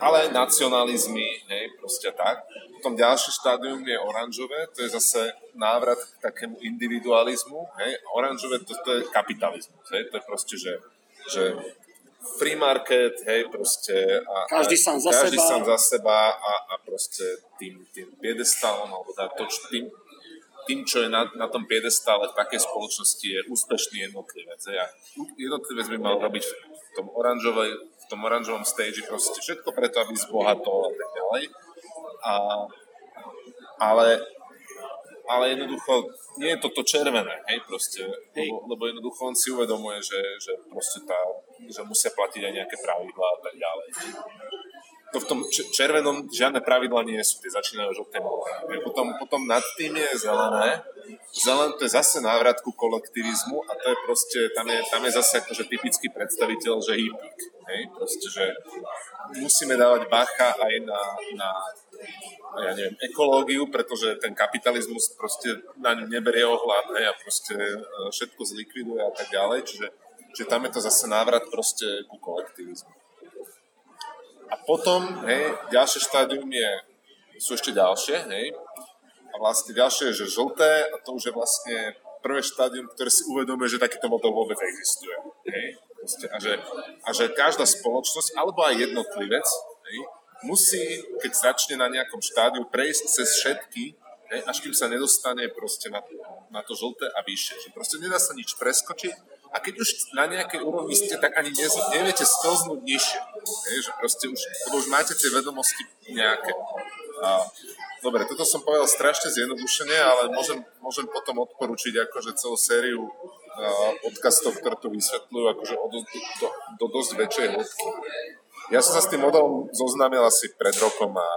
ale nacionalizmy, hej, proste tak. Potom ďalšie štádium je oranžové, to je zase návrat k takému individualizmu, hej. Oranžové to, to je kapitalizmus, hej, to je proste, že, že free market, hej, proste a, Každý sám za každý seba. sám za seba a, a proste tým, tým piedestálom, alebo to, tým, tým, čo je na, na tom piedestále v takej spoločnosti je úspešný jednotlivec. hej. A jednotlivec by mal robiť v tom, oranžovej, v tom oranžovom stage proste všetko preto, aby zbohatol a tak ďalej. a, ale, ale jednoducho nie je to to červené, hej, proste, hej. Lebo, lebo jednoducho on si uvedomuje, že, že proste tá, že musia platiť aj nejaké pravidlá a tak ďalej to v tom červenom žiadne pravidla nie sú, tie začínajú žlté potom, potom nad tým je zelené, zelené to je zase návrat ku kolektivizmu a to je proste, tam je, tam je zase akože typický predstaviteľ, že hippík, hej, proste, že musíme dávať bacha aj na, na ja neviem, ekológiu, pretože ten kapitalizmus proste na ňu neberie ohľad hej, a proste e, všetko zlikviduje a tak ďalej, čiže, čiže tam je to zase návrat proste ku kolektivizmu. A potom, hej, ďalšie štádium je, sú ešte ďalšie, hej, a vlastne ďalšie je, že žlté, a to už je vlastne prvé štádium, ktoré si uvedomuje, že takýto model vôbec existuje. Hej? a, že, a že každá spoločnosť, alebo aj jednotlivec, hej, musí, keď začne na nejakom štádiu, prejsť cez všetky, hej, až kým sa nedostane proste na, na to žlté a vyššie. Že proste nedá sa nič preskočiť, a keď už na nejakej úrovni ste, tak ani neviete sklznúť nižšie. Je, že proste už, lebo už máte tie vedomosti nejaké. A, dobre, toto som povedal strašne zjednodušene, ale môžem, môžem potom odporučiť akože celú sériu uh, podcastov, ktoré to vysvetľujú akože do, do, do dosť väčšej hĺbky. Ja som sa s tým modelom zoznámil asi pred rokom a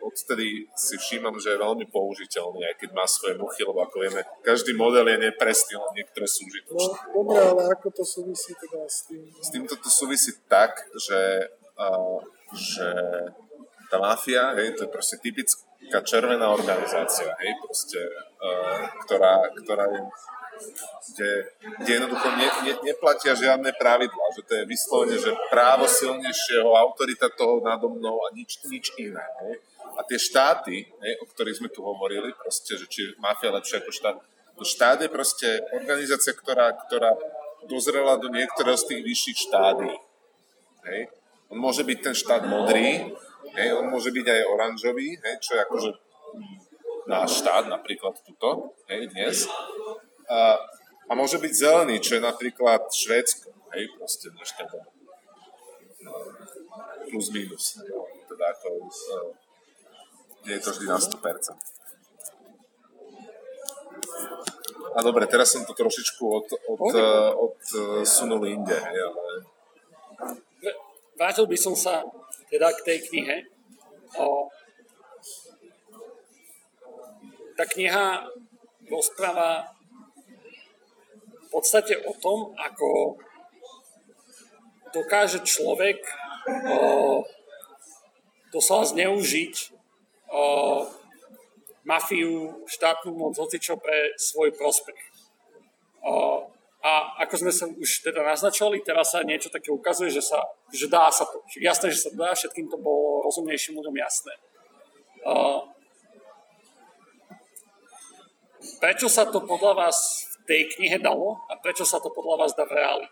odtedy si všímam, že je veľmi použiteľný, aj keď má svoje muchy, lebo ako vieme, každý model je nepresný, len niektoré sú užitočné. No, dobre, ale ako to súvisí teda s tým? S týmto to súvisí tak, že, uh, že tá mafia, hej, to je proste typická červená organizácia, hej, proste, uh, ktorá, ktorá je kde, kde jednoducho ne, ne, neplatia žiadne pravidlá, že to je vyslovene, že právo silnejšieho, autorita toho nado mnou a nič, nič iné. Ne? A tie štáty, ne, o ktorých sme tu hovorili, proste, že či mafia lepšia ako štát, to štát je proste organizácia, ktorá, ktorá dozrela do niektorého z tých vyšších štádí. Hej. On môže byť ten štát modrý, hej, on môže byť aj oranžový, hej, čo je akože náš štát, napríklad tuto, hej, dnes. A, a môže byť zelený, čo je napríklad Švédsko, hej, proste dnešná doba. Plus minus. Teda ako, nie je to vždy na 100%. A dobre, teraz som to trošičku od, od, od, od sunul inde, hej, ale... Vrátil by som sa teda k tej knihe. O, tá kniha rozpráva v podstate o tom, ako dokáže človek o, doslova zneužiť o, mafiu, štátnu moc, hocičo pre svoj prospech. O, a ako sme sa už teda naznačovali, teraz sa niečo také ukazuje, že, sa, že dá sa to. Jasné, že sa dá, všetkým to bolo rozumnejším ľuďom jasné. O, prečo sa to podľa vás tej knihe dalo a prečo sa to podľa vás dá v reáli.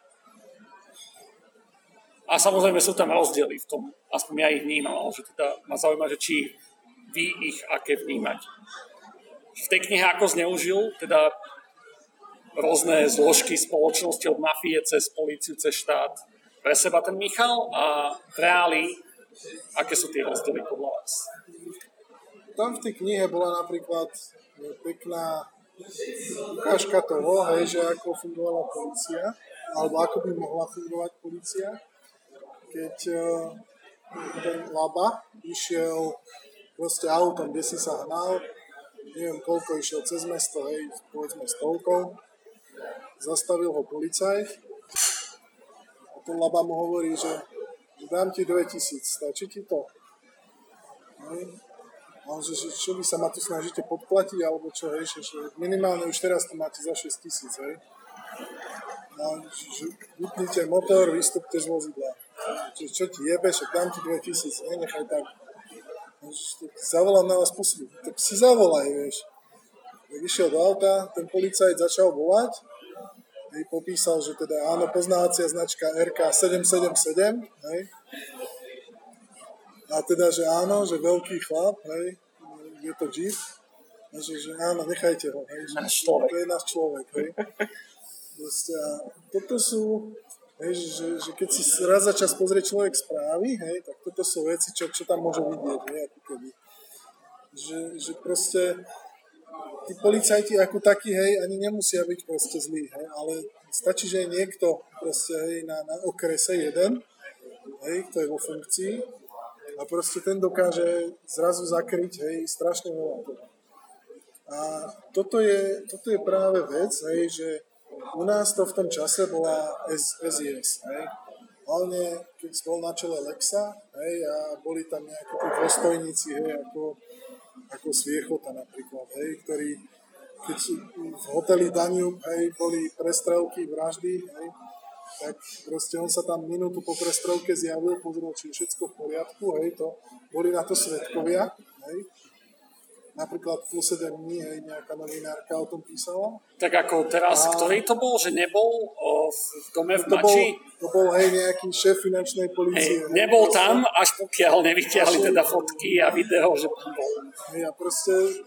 A samozrejme sú tam rozdiely v tom, aspoň ja ich vnímam, ale že teda ma zaujíma, že či vy ich aké vnímať. V tej knihe ako zneužil teda rôzne zložky spoločnosti od mafie cez políciu, cez štát pre seba ten Michal a v reáli aké sú tie rozdiely podľa vás? Tam v tej knihe bola napríklad pekná ukážka toho, hej, že ako fungovala policia, alebo ako by mohla fungovať policia, keď uh, ten Laba išiel proste autom, kde si sa hnal, neviem koľko išiel cez mesto, hej, povedzme stovkou, zastavil ho policajt a ten Laba mu hovorí, že, že dám ti 2000, stačí ti to? On, že, že čo vy sa ma tu snažíte podplatiť, alebo čo, hej, že, že minimálne už teraz to máte za 6 tisíc, hej. A že vypnite motor, vystupte z vozidla. Že, čo ti jebe, že dám ti 2 tisíc, hej, nechaj tak. Zavolám na vás posledný. Tak si zavolaj, vieš. Tak išiel do auta, ten policajt začal volať, hej, popísal, že teda áno, poznávacia značka RK777, hej, a teda, že áno, že veľký chlap, hej, je to Jeep, a že, že áno, nechajte ho, hej, že to je náš človek, hej. Proste, a toto sú, hej, že, že, že keď si raz za čas pozrie človek správy, hej, tak toto sú veci, čo, čo tam môže vidieť, hej, ako keby. že, že proste tí policajti ako takí, hej, ani nemusia byť proste zlí, hej, ale stačí, že je niekto proste, hej, na, na okrese jeden, hej, kto je vo funkcii a proste ten dokáže zrazu zakryť, hej, strašne veľa. A toto je, toto je práve vec, hej, že u nás to v tom čase bola SIS, hej. Hlavne, keď bol na čele Lexa, hej, a boli tam nejakí tí dôstojníci, hej, ako ako Sviechota napríklad, hej, ktorý keď v hoteli Danube hej, boli prestrelky, vraždy, hej, tak proste on sa tam minútu po prestrelke zjavil, pozrel, či je všetko v poriadku, hej, to boli na to svetkovia, hej, napríklad plus 7 dní, hej, nejaká novinárka o tom písala. Tak ako teraz, a... ktorý to bol, že nebol o, v dome v to Mači? Bol, to bol, hej, nejaký šéf finančnej policie. Hej, nebol proste, tam, až pokiaľ nevyťahli teda fotky a video, že tam bol. Hej, a proste,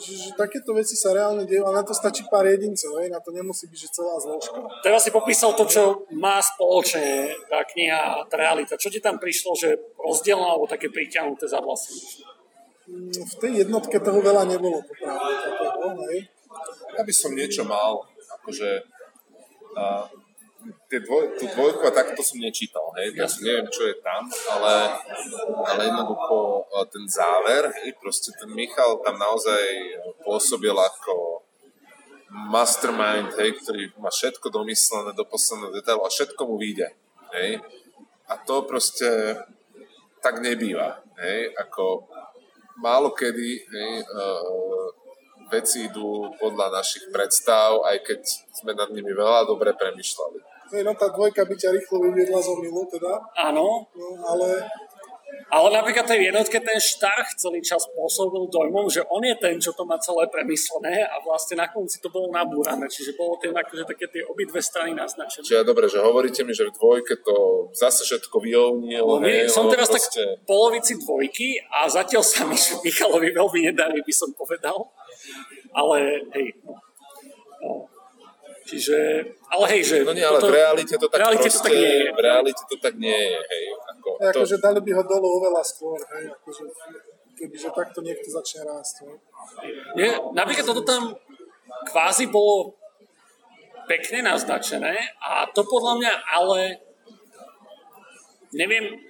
že, že takéto veci sa reálne dejú, ale na to stačí pár jedincov, hej, na to nemusí byť, že celá zložka. Teraz si popísal to, čo má spoločné tá kniha a tá realita. Čo ti tam prišlo, že rozdielno alebo také priťahnuté za vlasy? v tej jednotke toho veľa nebolo popravde. Ja by som niečo mal, akože a, tie dvoj, tú dvojku a takto som nečítal, hej, som neviem, čo je tam, ale, ale jednoducho ten záver, hej, proste ten Michal tam naozaj pôsobil ako mastermind, hej, ktorý má všetko domyslené do posledného detailu a všetko mu vyjde, hej. A to proste tak nebýva, hej, ako málo kedy hej, uh, veci idú podľa našich predstav, aj keď sme nad nimi veľa dobre premyšľali. Hej, no tá dvojka by ťa rýchlo vyviedla z omilu, teda. Áno. No, ale ale napríklad tej jednotke ten Štarch celý čas pôsobil dojmom, že on je ten, čo to má celé premyslené a vlastne na konci to bolo nabúrané, čiže bolo tým akože také tie obidve strany naznačené. Čiže dobre, že hovoríte mi, že v dvojke to zase všetko vyovnil. No, hej, som teraz proste... tak polovici dvojky a zatiaľ sa mi Michalovi veľmi nedarí, by som povedal. Ale hej, no. no. Čiže, ale hej, že... No nie, ale toto, v realite to tak realite proste, to tak nie je. V realite to tak nie je, hej. Ako, hej, to... akože dali by ho dolu oveľa skôr, hej, akože kebyže takto niekto začne rásť, hej. Nie, napríklad toto tam kvázi bolo pekne naznačené a to podľa mňa ale neviem,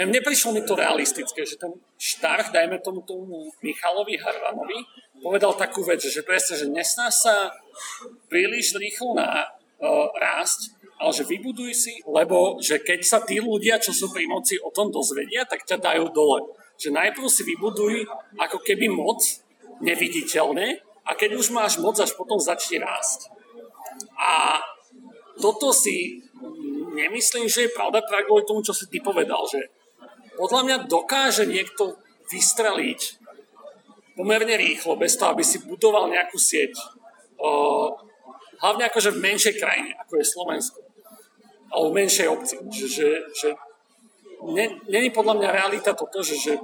mne prišlo mi to realistické, že ten Štarch, dajme tomu tomu Michalovi Harvanovi, povedal takú vec, že presne, že nesná sa príliš rýchlo na uh, rásť, ale že vybuduj si, lebo že keď sa tí ľudia, čo sú pri moci, o tom dozvedia, tak ťa dajú dole. Že najprv si vybuduj ako keby moc, neviditeľné, a keď už máš moc, až potom začne rásť. A toto si nemyslím, že je pravda práve kvôli tomu, čo si ty povedal, že podľa mňa dokáže niekto vystreliť pomerne rýchlo, bez toho, aby si budoval nejakú sieť hlavne akože v menšej krajine, ako je Slovensko. Alebo v menšej obci. Že, že, že není podľa mňa realita toto, že, že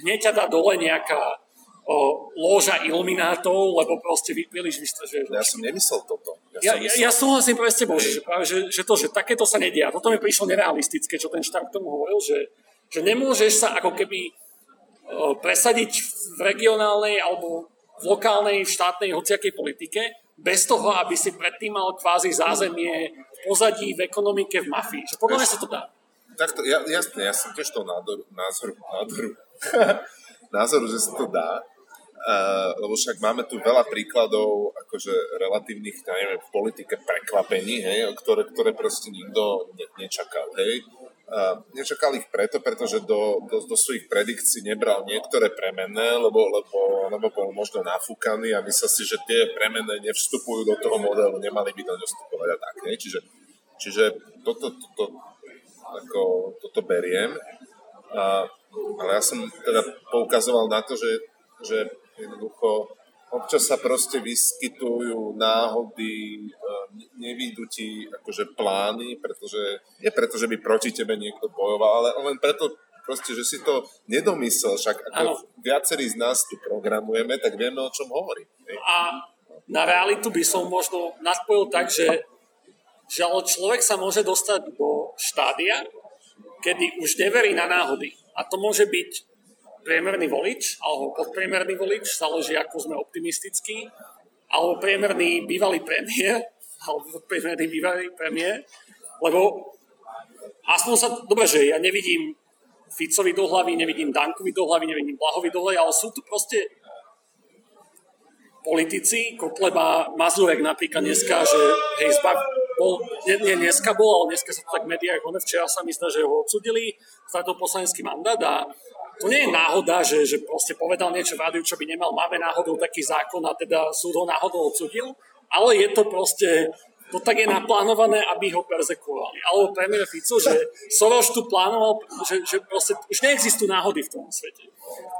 hneď ťa dá dole nejaká o, lóža iluminátov, lebo proste vy príliš vystržuješ. Ja som nemyslel toto. Ja, ja, ja, ja súhlasím práve s tebou, že, práve, že, že, to, že takéto sa nedia. Toto mi prišlo nerealistické, čo ten štát tomu hovoril, že, že nemôžeš sa ako keby o, presadiť v regionálnej alebo v lokálnej, v štátnej, hociakej politike, bez toho, aby si predtým mal kvázi zázemie v pozadí, v ekonomike, v mafii. Že podľa mňa sa to dá. Takto, ja, jasne, ja som tiež toho názoru, názoru, názoru, názoru, že sa to dá, uh, lebo však máme tu veľa príkladov akože relatívnych, neviem, v politike prekvapení, hej, ktoré, ktoré proste nikto ne, nečakal, hej. Uh, nečakal ich preto, pretože do, do, do svojich predikcií nebral niektoré premenné, lebo, lebo, lebo bol možno nafúkaný a myslel si, že tie premenné nevstupujú do toho modelu, nemali by do ňo vstupovať a tak. Nie? Čiže, čiže toto, toto, ako, toto beriem. Uh, ale ja som teda poukazoval na to, že, že jednoducho občas sa proste vyskytujú náhody, nevídu ti akože plány, pretože, nie preto, že by proti tebe niekto bojoval, ale len preto proste, že si to nedomyslel, však ako ano. viacerí z nás tu programujeme, tak vieme, o čom hovorí. A na realitu by som možno nadpojil tak, že, že ale človek sa môže dostať do štádia, kedy už neverí na náhody. A to môže byť priemerný volič, alebo podpriemerný volič, záleží ako sme optimistickí, alebo priemerný bývalý premiér, alebo podpriemerný bývalý premiér, lebo aspoň sa, dobre, že ja nevidím Ficovi do hlavy, nevidím Dankovi do hlavy, nevidím Blahovi do hlavy, ale sú tu proste politici, Kotleba, Mazurek napríklad dneska, že hej, zbav, bol, nie, nie dneska bol, ale dneska sa to tak v médiách, on včera sa mi zdá, že ho odsudili, stratil poslanecký mandát a to nie je náhoda, že, že proste povedal niečo v rádiu, čo by nemal. Máme náhodou taký zákon a teda súd ho náhodou odsudil, ale je to proste to tak je naplánované, aby ho persekuovali. Alebo premiér Fico, že Soros tu plánoval, že, že proste už neexistujú náhody v tom svete.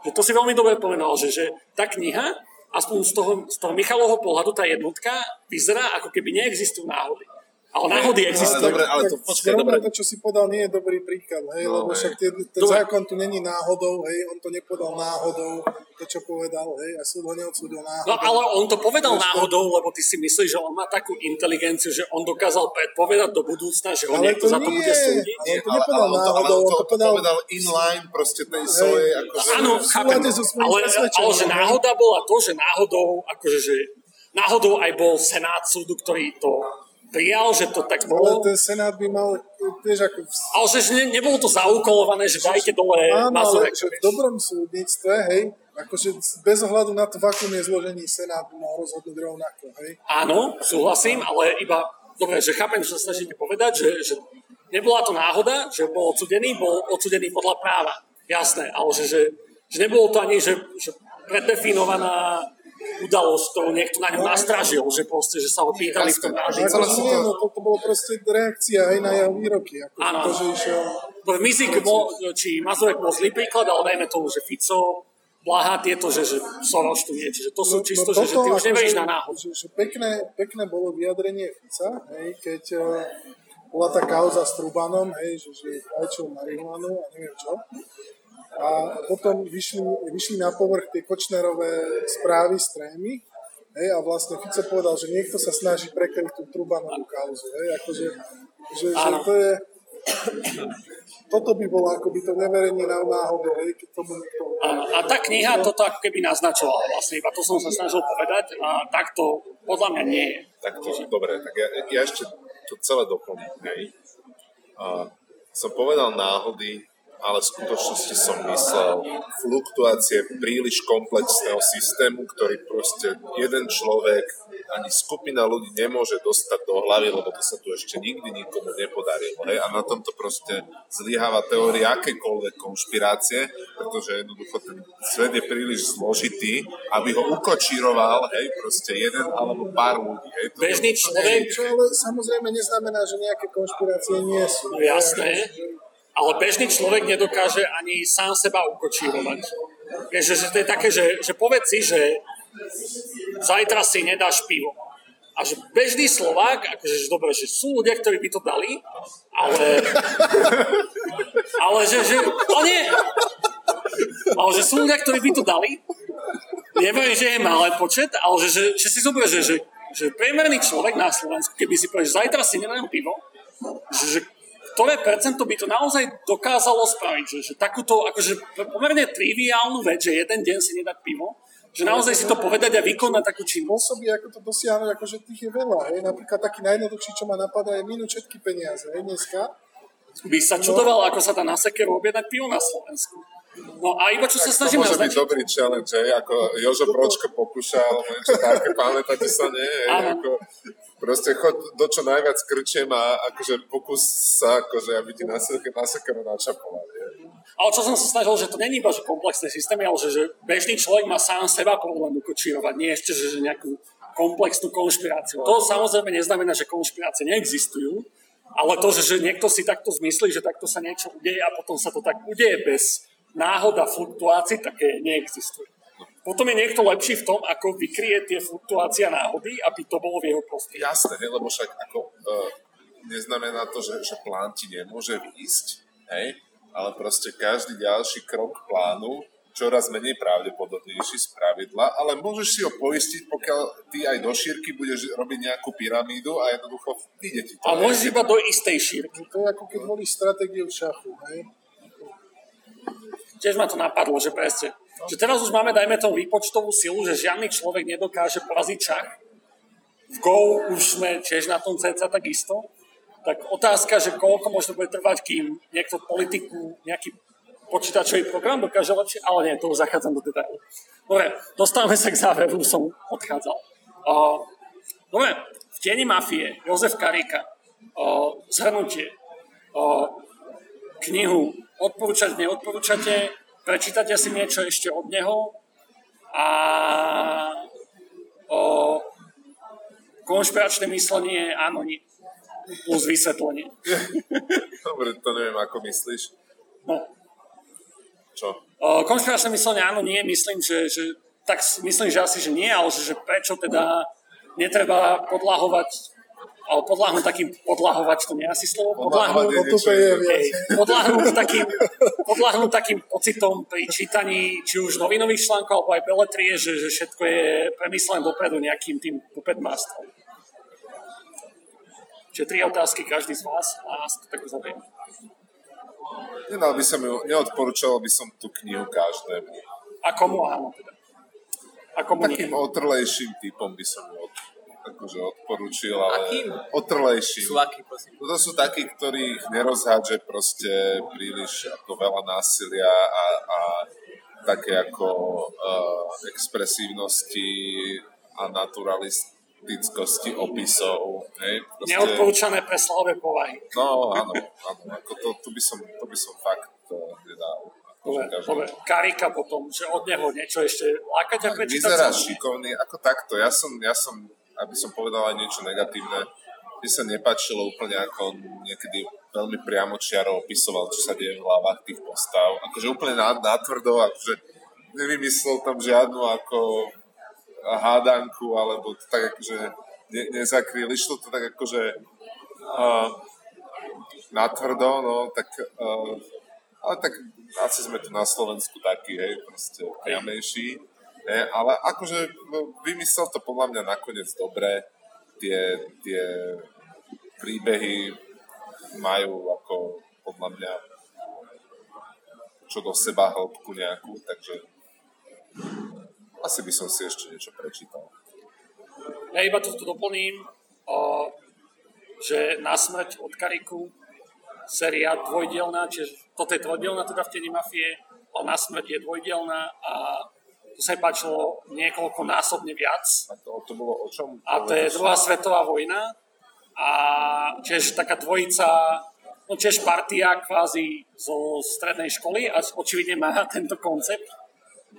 Že to si veľmi dobre povedal, že, že tá kniha, aspoň z toho, z toho Michalovho pohľadu, tá jednotka, vyzerá ako keby neexistujú náhody. Ale náhody existujú. Ale, dobre, ale to, počkaj, dobre. to, čo si podal, nie je dobrý príklad, hej, no, lebo hej. však tie, ten dobre. zákon tu není náhodou, hej, on to nepodal náhodou, to, čo povedal, hej, a súd ho neodsúdil náhodou. No, ale on to povedal Ešte... náhodou, lebo ty si myslíš, že on má takú inteligenciu, že on dokázal predpovedať do budúcna, že ho niekto za to bude súdiť. Ale on to nepodal ale, náhodou, on to, to povedal... povedal inline proste tej svojej, akože... Áno, chápem, ale, ale že náhoda bola to, že náhodou, akože, že náhodou aj bol senát súdu, ktorý to prijal, že to tak bolo. Ale ten Senát by mal, vieš, ako... Ale že ne, nebolo to zaukolované, že dajte dole Áno, ale že v dobrom súdnictve, hej, akože bez ohľadu na to, v akom je zložení Senát by mal rozhodnúť rovnako, hej. Áno, súhlasím, ale iba, dobre, že chápem, čo sa snažíte povedať, že, že nebola to náhoda, že bol odsudený, bol odsudený podľa práva. Jasné, ale že, že, že nebolo to ani, že, že predefinovaná udalosť, ktorú niekto na ňom nastražil, že proste, že sa ho pýtali v tom náži. Ale nie, no to, to bolo proste reakcia aj na jeho výroky. Ako. To, že išiel... Mizik, či Mazurek bol zlý príklad, ale dajme tomu, že Fico, Blaha, tieto, že, že Soros tu nie. Čiže to sú no, čisto, no, že, že ty už neveríš na náhod. Že, že pekné, pekné bolo vyjadrenie Fica, hej, keď uh, bola tá kauza s Trubanom, hej, že, že fajčil marihuanu a neviem čo a potom vyšli, vyšli na povrch tie Kočnerové správy z trémy hej, a vlastne Fico povedal, že niekto sa snaží prekryť tú Trubanovú kauzu. Hej, akože, že, že to je, toto by bolo ako by to neverenie na náhodu, hej, keď tomu niekto... A, a tá kniha toto ako keby naznačovala vlastne, iba to som sa snažil povedať a takto podľa mňa nie je. Tak to, dobre, tak ja, ja ešte to celé doplním, hej. A, som povedal náhody, ale v skutočnosti som myslel fluktuácie príliš komplexného systému, ktorý proste jeden človek ani skupina ľudí nemôže dostať do hlavy, lebo to sa tu ešte nikdy nikomu nepodarilo. Hej? A na tomto proste zlyháva teória akékoľvek konšpirácie, pretože jednoducho ten svet je príliš zložitý, aby ho ukočíroval, hej, proste jeden alebo pár ľudí. Hej? To Bežný človek... Čo ale samozrejme neznamená, že nejaké konšpirácie nie sú. Jasné. Ale bežný človek nedokáže ani sám seba ukočírovať. Vieš, že, to je také, že, že povedz si, že zajtra si nedáš pivo. A že bežný Slovák, akože že dobre, že sú ľudia, ktorí by to dali, ale... ale že, že... O nie! Ale že sú ľudia, ktorí by to dali. Neviem, že je malý počet, ale že, že, že si zober, že, že, že priemerný človek na Slovensku, keby si povedal, že zajtra si nedám pivo, že, že ktoré percento by to naozaj dokázalo spraviť, že, že takúto akože pomerne triviálnu vec, že jeden deň si nedať pivo, že naozaj si to povedať a vykonať takú činnosť. Spôsoby, ako to dosiahnuť, akože tých je veľa. Hej. Napríklad taký najjednoduchší, čo ma napadá, je minúť všetky peniaze. Hej, dneska. By sa čudoval, no. ako sa dá na sekeru objednať pivo na Slovensku. No a iba čo sa snažím To môže byť dobrý challenge, hej, ako Jožo Pročko pokúšal, niečo také, pamätáte sa, nie? Hej, ako, proste chod do čo najviac krčiem a akože pokus sa, akože, aby ti nasekeru načapovali. Ale čo som sa snažil, že to není iba že komplexné systémy, ale že, že bežný človek má sám seba problém ukočírovať, nie ešte, že, že nejakú komplexnú konšpiráciu. To samozrejme neznamená, že konšpirácie neexistujú, ale to, že, že niekto si takto zmyslí, že takto sa niečo udeje a potom sa to tak udeje bez náhoda fluktuácií také neexistuje. Potom je niekto lepší v tom, ako vykrie tie fluktuácie náhody, aby to bolo v jeho prospech. Jasné, lebo však ako, uh, neznamená to, že, že plán ti nemôže výjsť, hej? ale proste každý ďalší krok plánu čoraz menej pravdepodobnejší z pravidla, ale môžeš si ho poistiť, pokiaľ ty aj do šírky budeš robiť nejakú pyramídu a jednoducho ide ti to. A môžeš iba do istej šírky. To je ako keď volíš stratégiu v šachu, hej? tiež ma to napadlo, že presne. Že teraz už máme, dajme tomu výpočtovú silu, že žiadny človek nedokáže poraziť šach. V Go už sme tiež na tom ceca takisto. Tak otázka, že koľko možno bude trvať, kým niekto politiku, nejaký počítačový program dokáže lepšie, ale nie, to už zachádzam do detailu. Dobre, dostávame sa k záveru, som odchádzal. Uh, dobre, v tieni mafie Jozef Karika, uh, zhrnutie, uh, knihu odporúčať, neodporúčate, prečítate si niečo ešte od neho a o, konšpiračné myslenie áno, nie. Plus vysvetlenie. Dobre, to neviem, ako myslíš. No. Čo? O, konšpiračné myslenie áno, nie. Myslím, že, že tak myslím, že asi, že nie, ale že, že prečo teda netreba podlahovať ale podľahnúť takým, podlahovať to nie asi slovo, podľahnúť, podľahnúť, takým, podľahnúť takým pocitom pri čítaní či už novinových článkov alebo aj beletrie, že, že všetko je premyslené dopredu nejakým tým puppet masterom. Čiže tri otázky každý z vás a to tak uzaviem. Nedal by som ju, neodporúčal by som tú knihu každému. A komu áno teda? A komu Takým nie? otrlejším typom by som ju odporúčal akože odporúčil, ale Akým? otrlejší. Sú akí, prosím? To sú takí, ktorých nerozhádže proste príliš ako veľa násilia a, a také ako uh, expresívnosti a naturalistickosti opisov. Hej? Proste... Neodporúčané pre slabé povahy. No, áno, áno. Ako to, tu, by som, to by som fakt uh, nedal. Dobre, dobre, Karika potom, že od neho niečo ešte lákať a prečítať Vyzerá šikovný, ako takto. Ja som, ja som aby som povedal aj niečo negatívne, mi sa nepáčilo úplne, ako on niekedy veľmi priamočiaro opisoval, čo sa deje v hlavách tých postav. Akože úplne natvrdo, akože nevymyslel tam žiadnu ako hádanku, alebo to tak akože ne, nezakryl. Išlo to tak akože uh, natvrdo, no tak uh, ale tak asi sme tu na Slovensku takí, hej, proste priamejší. Ne, ale akože no, vymyslel to podľa mňa nakoniec dobre. Tie, tie príbehy majú ako podľa mňa čo do seba hĺbku nejakú, takže asi by som si ešte niečo prečítal. Ja iba to tu doplním, o, že na smrť od Kariku séria dvojdielná, čiže toto je dvojdielná teda v Teni mafie, ale na smrť je dvojdielná a to sa mi páčilo niekoľko násobne viac. A to, to bolo o čom? A to je druhá svetová vojna a tiež taká dvojica, no tiež partia kvázi zo strednej školy a očividne má tento koncept.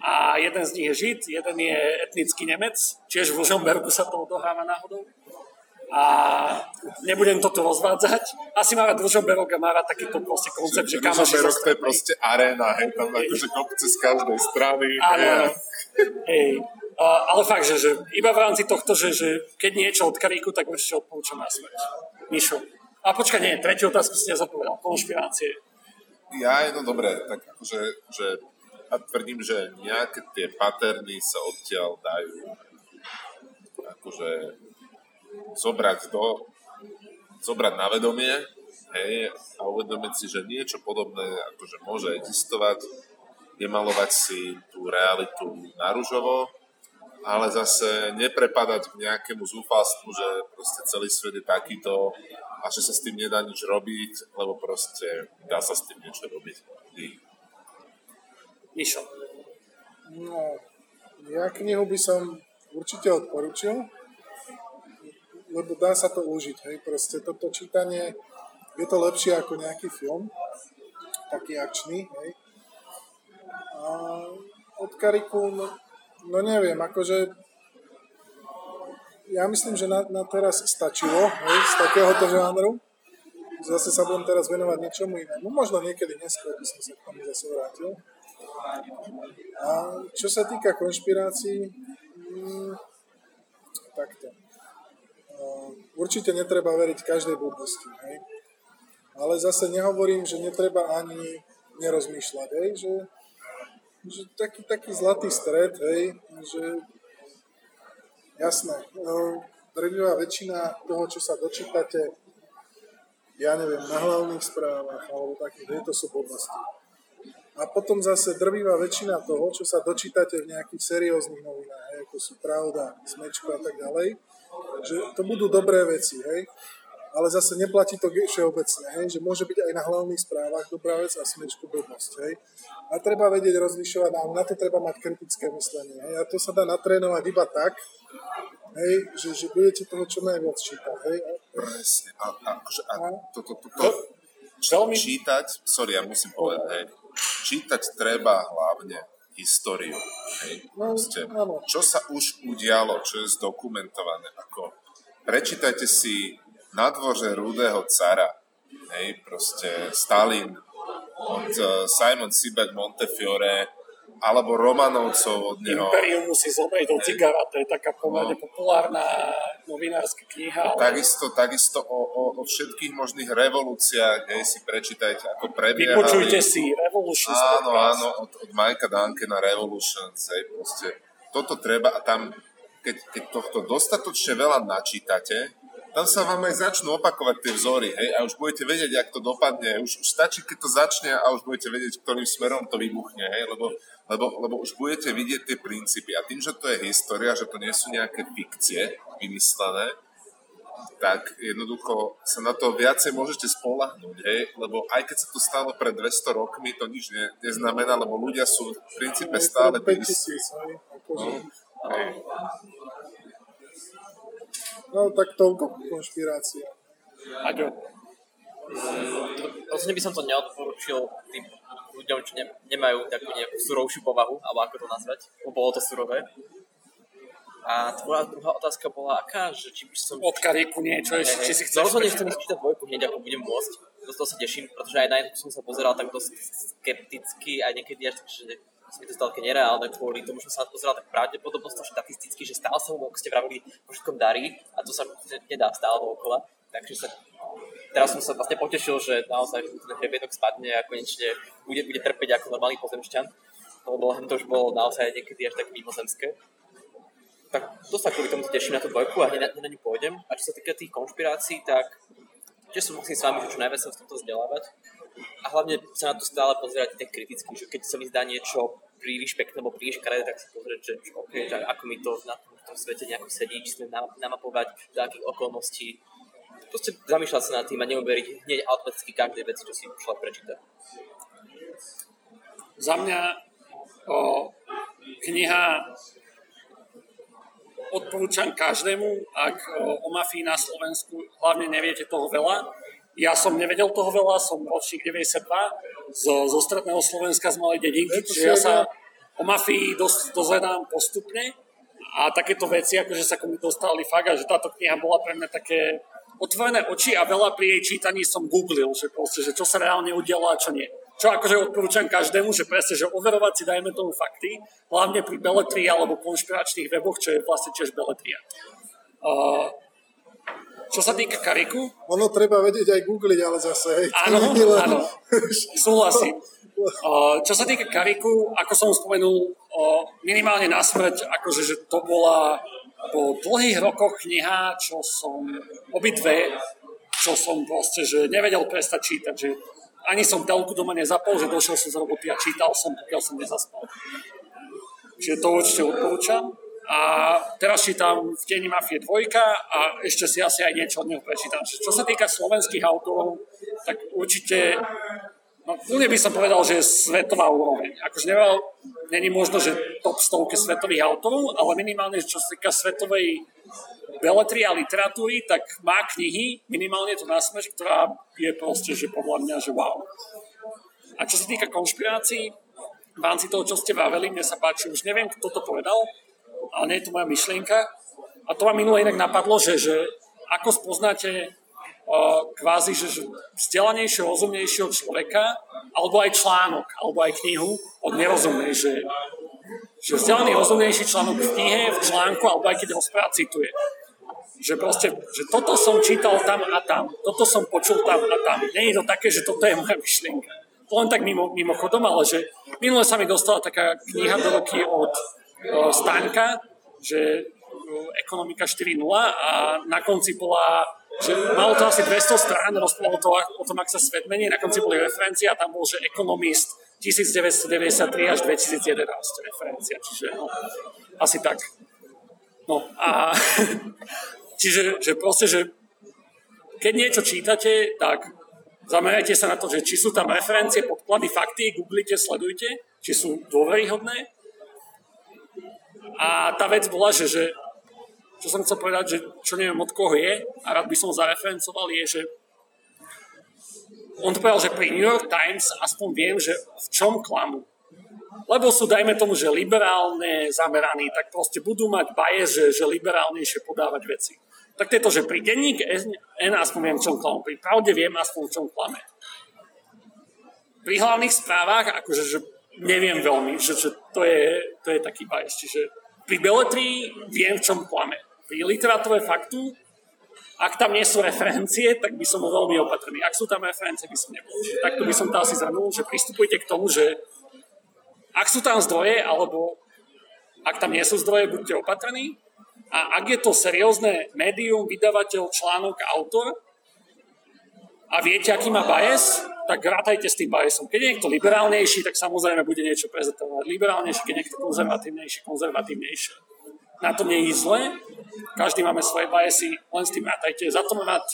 A jeden z nich je Žid, jeden je etnický Nemec, tiež v Ružombergu sa to odohráva náhodou a nebudem toto rozvádzať. Asi má rád Družoberok a má rád takýto proste koncept, že kamoši Družoberok to je proste aréna, hej, tam akože kopce z každej strany. Áno, hej. Uh, ale fakt, že, že iba v rámci tohto, že, že keď niečo od Karíku, tak určite odporúčam na smrť. Mišo. A počkaj, nie, tretiu otázku si nezapovedal. Konšpirácie. Ja, no dobre, tak akože, že ja tvrdím, že nejaké tie paterny sa odtiaľ dajú akože zobrať do, zobrať na vedomie hej, a uvedomiť si, že niečo podobné akože môže existovať, nemalovať si tú realitu naružovo, ale zase neprepadať k nejakému zúfalstvu, že proste celý svet je takýto a že sa s tým nedá nič robiť, lebo proste dá sa s tým niečo robiť. Mišo. No, ja knihu by som určite odporučil lebo dá sa to užiť, hej, proste toto čítanie je to lepšie ako nejaký film, taký akčný, hej. A od Kariku, no, no neviem, akože ja myslím, že na, na teraz stačilo, hej, z takéhoto žánru. Zase sa budem teraz venovať niečomu inému. Možno niekedy neskôr by som sa k tomu zase vrátil. A čo sa týka konšpirácií, mm, takto určite netreba veriť každej blbosti, hej. Ale zase nehovorím, že netreba ani nerozmýšľať, hej, že, že taký, taký zlatý stred, hej, že jasné, no, drvivá väčšina toho, čo sa dočítate, ja neviem, na hlavných správach alebo takých, to sú blbosti. A potom zase drvivá väčšina toho, čo sa dočítate v nejakých serióznych novinách, ako sú Pravda, Smečko a tak ďalej, že to budú dobré veci, hej ale zase neplatí to všeobecne, hej, že môže byť aj na hlavných správach dobrá vec a smečku blbosť. Hej. A treba vedieť rozlišovať, a na to treba mať kritické myslenie. Hej. A to sa dá natrénovať iba tak, hej, že, že budete toho čo najviac čítať. Hej. Presne. A, a, a, a to, to, to, to, čo čítať, sorry, ja musím povedať, hej, čítať treba hlavne históriu. Hej. No, Proste, čo sa už udialo, čo je zdokumentované, ako prečítajte si na dvoře rudého cara, hej, proste Stalin od uh, Simon Sibek Montefiore, alebo Romanovcov od neho. Imperium musí zomrieť do cigara, to je taká pomerne no. populárna novinárska kniha. Ale... Takisto, takisto o, o, o všetkých možných revolúciách, hej, si prečítajte, ako prebiehali. Vypočujte si Revolutions. Áno, áno, od, od Majka Duncana Revolutions, hej, proste. Toto treba a tam, keď, keď tohto dostatočne veľa načítate, tam sa vám aj začnú opakovať tie vzory, hej, a už budete vedieť, jak to dopadne. Už, už stačí, keď to začne a už budete vedieť, ktorým smerom to vybuchne, hej, lebo, lebo, lebo už budete vidieť tie princípy. A tým, že to je história, že to nie sú nejaké fikcie vymyslené, tak jednoducho sa na to viacej môžete spolahnúť, hej? lebo aj keď sa to stalo pred 200 rokmi, to nič ne, neznamená, lebo ľudia sú v princípe stále... 5000, no, hej. No tak toľko konšpirácia. Aďo. Rozhodne by som to neodporúčil tým ľuďom, čo ne, nemajú takú nejakú surovšiu povahu, alebo ako to nazvať, lebo bolo to surové. A tvoja druhá otázka bola aká, že či by som... Od kariku niečo, ne, či si chceš... No rozhodne chcem čítať dvojku hneď, ako budem môcť. Do toho sa teším, pretože aj na jednu som sa pozeral tak dosť skepticky, aj niekedy až tak, že sa mi to také nereálne kvôli tomu, že som sa pozeral tak pravdepodobnosť štatisticky, že stále sa mu, ako ste vravili, po všetkom darí a to sa nedá stále dookola. Takže sa, teraz som sa vlastne potešil, že naozaj ten hrebienok spadne a konečne bude, bude trpeť ako normálny pozemšťan. Lebo to už bolo naozaj niekedy až tak mimozemské. Tak to sa kvôli tomu teším na tú dvojku a hneď na, na ňu pôjdem. A čo sa týka tých konšpirácií, tak tiež som musím s vami, čo najviac sa v tomto vzdelávať. A hlavne sa na to stále pozerať tak kriticky, že keď sa mi zdá niečo príliš pekné alebo príliš kredé, tak si pozrieť, že, okay, že ako mi to na tom, tom svete nejako sedí, či sme namapovať, do akých okolností. Proste zamýšľať sa nad tým a neuberiť hneď automaticky každé veci, čo si človek prečíta. Za mňa o, kniha odporúčam každému, ak o, o mafii na Slovensku hlavne neviete toho veľa. Ja som nevedel toho veľa, som ročník 92, zo, zo stredného Slovenska z malej dedinky, čiže ja sa o mafii dos, dozvedám postupne a takéto veci, akože sa komu dostali fakt a že táto kniha bola pre mňa také otvorené oči a veľa pri jej čítaní som googlil, že, proste, že čo sa reálne udialo a čo nie. Čo akože odporúčam každému, že presne, že overovať si dajme tomu fakty, hlavne pri beletrii alebo konšpiračných weboch, čo je vlastne tiež beletria. Uh, čo sa týka kariku... Ono treba vedieť aj googliť, ale zase... Hej, áno, len... áno, súhlasím. Čo sa týka kariku, ako som spomenul, minimálne na smrť, akože že to bola po dlhých rokoch kniha, čo som obidve, čo som proste, že nevedel prestať čítať, že ani som telku doma nezapol, že došiel som z roboty a čítal som, pokiaľ som nezaspal. Čiže to určite odporúčam a teraz čítam v Tieni Mafie 2 a ešte si asi aj niečo od neho prečítam. Čo sa týka slovenských autorov, tak určite No, úplne by som povedal, že je svetová úroveň. Akože nevel, není možno, že top stovke svetových autorov, ale minimálne, čo sa týka svetovej beletry a literatúry, tak má knihy, minimálne to na smeč, ktorá je proste, že podľa mňa, že wow. A čo sa týka konšpirácií, v rámci toho, čo ste vraveli, mne sa páči, už neviem, kto to povedal, ale nie je to moja myšlienka. A to ma minule inak napadlo, že, že ako spoznáte kvázi že vzdelanejšieho, rozumnejšieho človeka, alebo aj článok, alebo aj knihu od nerozumnej, že, že vzdelaný, rozumnejší článok v knihe, v článku, alebo aj keď rozpráva cituje. Že proste, že toto som čítal tam a tam, toto som počul tam a tam. Nie je to také, že toto je moja myšlienka. To len tak mimo, mimochodom, ale že minule sa mi dostala taká kniha do roky od Stanka, že ekonomika 4.0 a na konci bola že malo to asi 200 strán, rozprávalo to o tom, ak sa svet mení, na konci boli referencie a tam bol, že ekonomist 1993 až 2011 referencia, čiže no, asi tak. No a čiže že proste, že keď niečo čítate, tak zamerajte sa na to, že či sú tam referencie, podklady, fakty, googlite, sledujte, či sú dôveryhodné. A tá vec bola, že, že čo som chcel povedať, že čo neviem od koho je a rád by som zareferencoval, je, že on to povedal, že pri New York Times aspoň viem, že v čom klamú. Lebo sú, dajme tomu, že liberálne zameraní, tak proste budú mať bias, že, že liberálnejšie podávať veci. Tak to je to, že pri denník N aspoň viem, v čom klamú. Pri pravde viem aspoň, v čom klame. Pri hlavných správach, akože že neviem veľmi, že, že to, je, to je taký bias. Čiže pri beletrii viem, v čom klame. Pri literatúre faktu ak tam nie sú referencie, tak by som bol veľmi opatrný. Ak sú tam referencie, by som nebol. Takto by som to asi zhrnul, že pristupujte k tomu, že ak sú tam zdroje, alebo ak tam nie sú zdroje, buďte opatrní. A ak je to seriózne médium, vydavateľ, článok, autor a viete, aký má bias, tak rátajte s tým biasom. Keď je niekto liberálnejší, tak samozrejme bude niečo prezentovať liberálnejšie, keď je niekto konzervatívnejší, konzervatívnejšie na to nie je zle. Každý máme svoje biasy, len s tým rátajte. Za to mať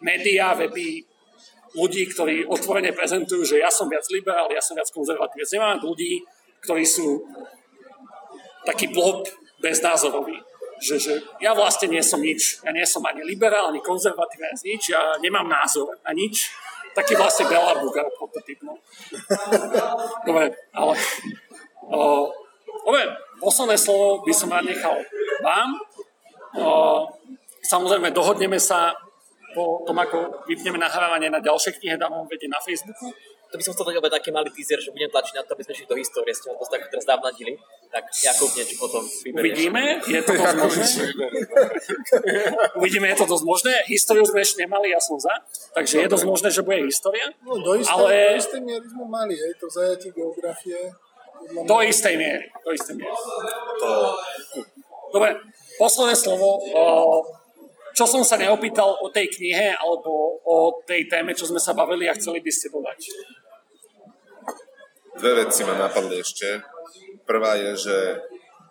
médiá, weby, ľudí, ktorí otvorene prezentujú, že ja som viac liberál, ja som viac konzervatívec. Nemáme ľudí, ktorí sú taký blok beznázorový. Že, že ja vlastne nie som nič. Ja nie som ani liberál, ani konzervatívny, ani nič. Ja nemám názor na nič. Taký vlastne Bela Bugar prototyp. No. Dobre, ale... Dobre, posledné slovo by som rád nechal vám. O, samozrejme, dohodneme sa po tom, ako vypneme nahrávanie na ďalšie knihe, dám vám vedieť na Facebooku. To by som chcel dať taký malý teaser, že budem tlačiť na to, aby sme šli do histórie, ste to tak teraz dávnadili. Tak Jakub niečo potom vyberieš. Uvidíme, je to dosť možné. Uvidíme, je to dosť možné. Históriu sme ešte nemali, ja som za. Takže je dosť možné, že bude história. No, do istej, ale... do istej miery sme mali, hej, to zajatí geografie. Do istej miery. Do istej miery. Dobre, posledné slovo. Čo som sa neopýtal o tej knihe alebo o tej téme, čo sme sa bavili a chceli by ste dodať? Dve veci ma napadli ešte. Prvá je, že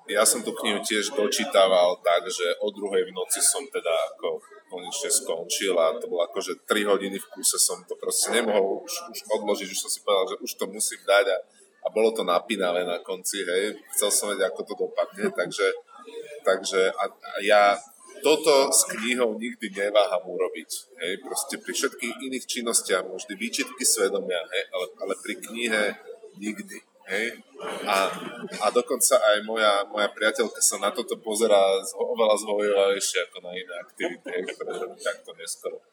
ja som tú knihu tiež dočítaval tak, že o druhej v noci som teda ako konečne skončil a to bolo ako, že 3 hodiny v kúse som to proste nemohol už, už odložiť, už som si povedal, že už to musím dať a a bolo to napínavé na konci, hej, chcel som vedieť, ako to dopadne, takže, takže a, a ja toto s knihou nikdy neváham urobiť, hej, proste pri všetkých iných činnostiach, možno výčitky svedomia, hej, ale, ale pri knihe nikdy, hej, a, a dokonca aj moja, moja priateľka sa na toto pozerá oveľa zhovievavejšie ako na iné aktivity, ktoré robí takto neskoro.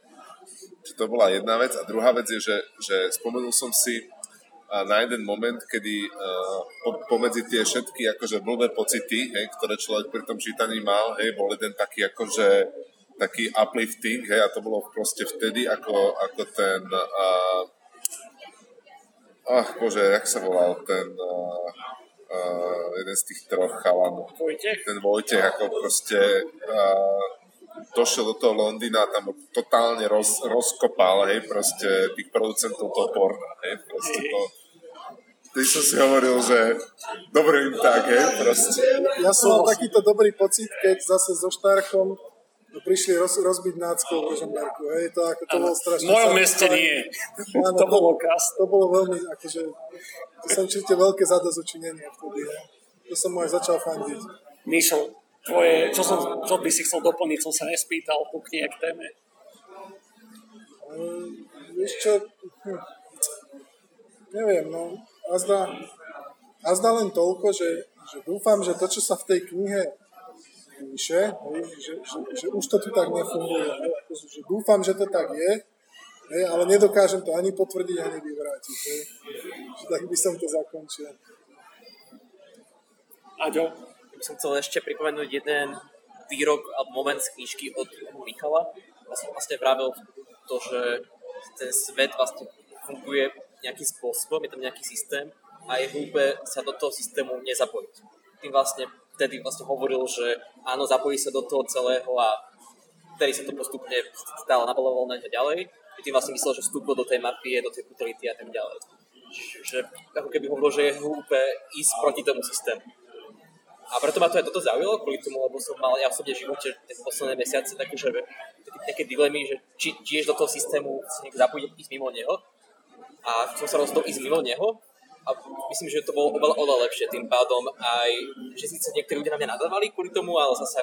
Čiže to bola jedna vec. A druhá vec je, že, že spomenul som si na jeden moment, kedy uh, pomedzi tie všetky akože blbé pocity, hej, ktoré človek pri tom čítaní mal, hej, bol jeden taký akože taký uplifting, hej, a to bolo proste vtedy, ako, ako ten uh, ach bože, jak sa volal ten uh, uh, jeden z tých troch chalanov. Vojtech? Ten Vojtech, ako proste uh, došiel do toho Londýna a tam totálne roz, rozkopal, hej, proste tých producentov toho porna, hej, proste to, Ty som si hovoril, že dobre im tak, hej, proste. Ja som mal takýto dobrý pocit, keď zase so Štárkom prišli roz, rozbiť náckou v Rožomberku, hej, to, ako, to bolo strašne... V mojom meste nie. Áno, to, bolo krásne. To bolo veľmi, akože, to som určite veľké zadozučinenie vtedy, hej. To som mu aj začal fandiť. Mišo, tvoje, čo, som, čo by si chcel doplniť, som sa nespýtal po knihe k téme. Um, vieš čo, hm, neviem, no, a zdá, a zdá len toľko, že, že dúfam, že to, čo sa v tej knihe píše, že, že, že už to tu tak nefunguje. Že dúfam, že to tak je, hej, ale nedokážem to ani potvrdiť, ani vyvrátiť. Hej. Tak by som to zakončil. Aďo? by som chcel ešte pripomenúť jeden výrok alebo moment z knižky od Michala. Vlastne, vlastne vravel to, že ten svet vlastne funguje nejakým spôsobom, je tam nejaký systém a je hlúpe sa do toho systému nezapojiť. Tým vlastne vtedy vlastne hovoril, že áno, zapojí sa do toho celého a vtedy sa to postupne stále nabalovalo na ňa ďalej. I tým vlastne myslel, že vstúpil do tej mafie, do tej brutality a tak ďalej. že ako keby hovoril, že je hlúpe ísť proti tomu systému. A preto ma to aj toto zaujalo, kvôli tomu, lebo som mal ja v živote tie posledné mesiace také, že, také, dilemy, že či, ješ do toho systému si niekto zapojiť ísť mimo neho. A som sa rozhodol ísť mimo neho a myslím, že to bolo oveľa, oveľa lepšie. Tým pádom aj, že síce niektorí ľudia na mňa nadávali kvôli tomu, ale zase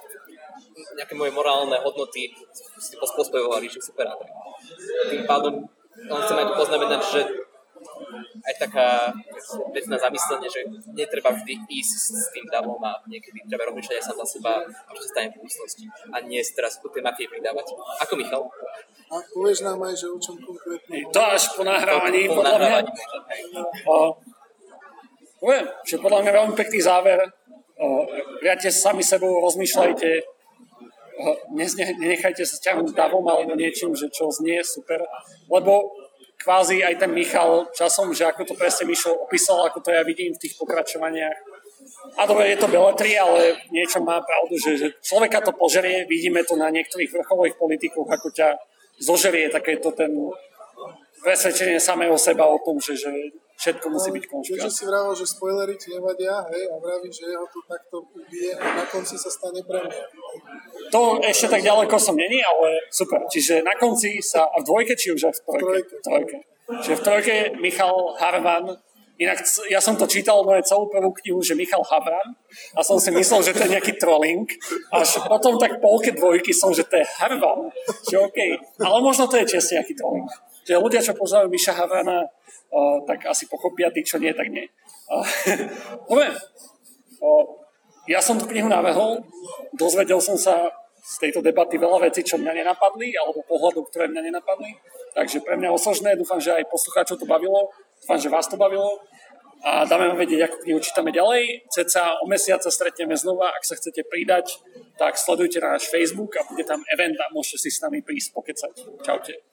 nejaké moje morálne hodnoty si pospojovali, že super. Tým pádom len chcem aj tu poznamenať, že aj taká vec na zamyslenie, že netreba vždy ísť s tým davom a niekedy treba rozmýšľať aj sám za seba a čo sa stane v budúcnosti. A nie teraz po tej mafie pridávať. Ako Michal? A povieš nám aj, že o čom konkrétne? To až po nahrávaní, po, po nahrávaní mňa. O, poviem, že podľa mňa veľmi pekný záver. Riadte sami sebou, rozmýšľajte, nenechajte sa ťahnuť davom alebo niečím, že čo znie super. Lebo kvázi aj ten Michal časom, že ako to presne Mišo opísal, ako to ja vidím v tých pokračovaniach. A dobre, je to beletri, ale niečo má pravdu, že, že človeka to požerie, vidíme to na niektorých vrcholových politikoch, ako ťa zožerie takéto ten presvedčenie samého seba o tom, že, že všetko musí byť konšpirácia. Že si vravel, že spoilery ti nevadia, hej, a vraví, že jeho to takto ubije a na konci sa stane premiér. To ešte tak ďaleko som není, ale super. Čiže na konci sa, a v dvojke, či už aj v trojke? Trojke. trojke. Čiže v trojke Michal Harvan Inak ja som to čítal moje celú prvú knihu, že Michal Havran a som si myslel, že to je nejaký trolling. Až potom tak polke dvojky som, že to je Harvan. Že OK, ale možno to je čestne nejaký trolling. Že ľudia, čo poznajú Miša Havrana, tak asi pochopia, tí, čo nie, tak nie. Dobre, ja som tú knihu navehol, dozvedel som sa z tejto debaty veľa vecí, čo mňa nenapadli, alebo pohľadov, ktoré mňa nenapadli. Takže pre mňa osožné, dúfam, že aj poslucháčov to bavilo, dúfam, že vás to bavilo a dáme vám vedieť, ako knihu čítame ďalej. Ceca o mesiac sa stretneme znova, ak sa chcete pridať, tak sledujte náš Facebook a bude tam event a môžete si s nami prísť pokecať. Čaute.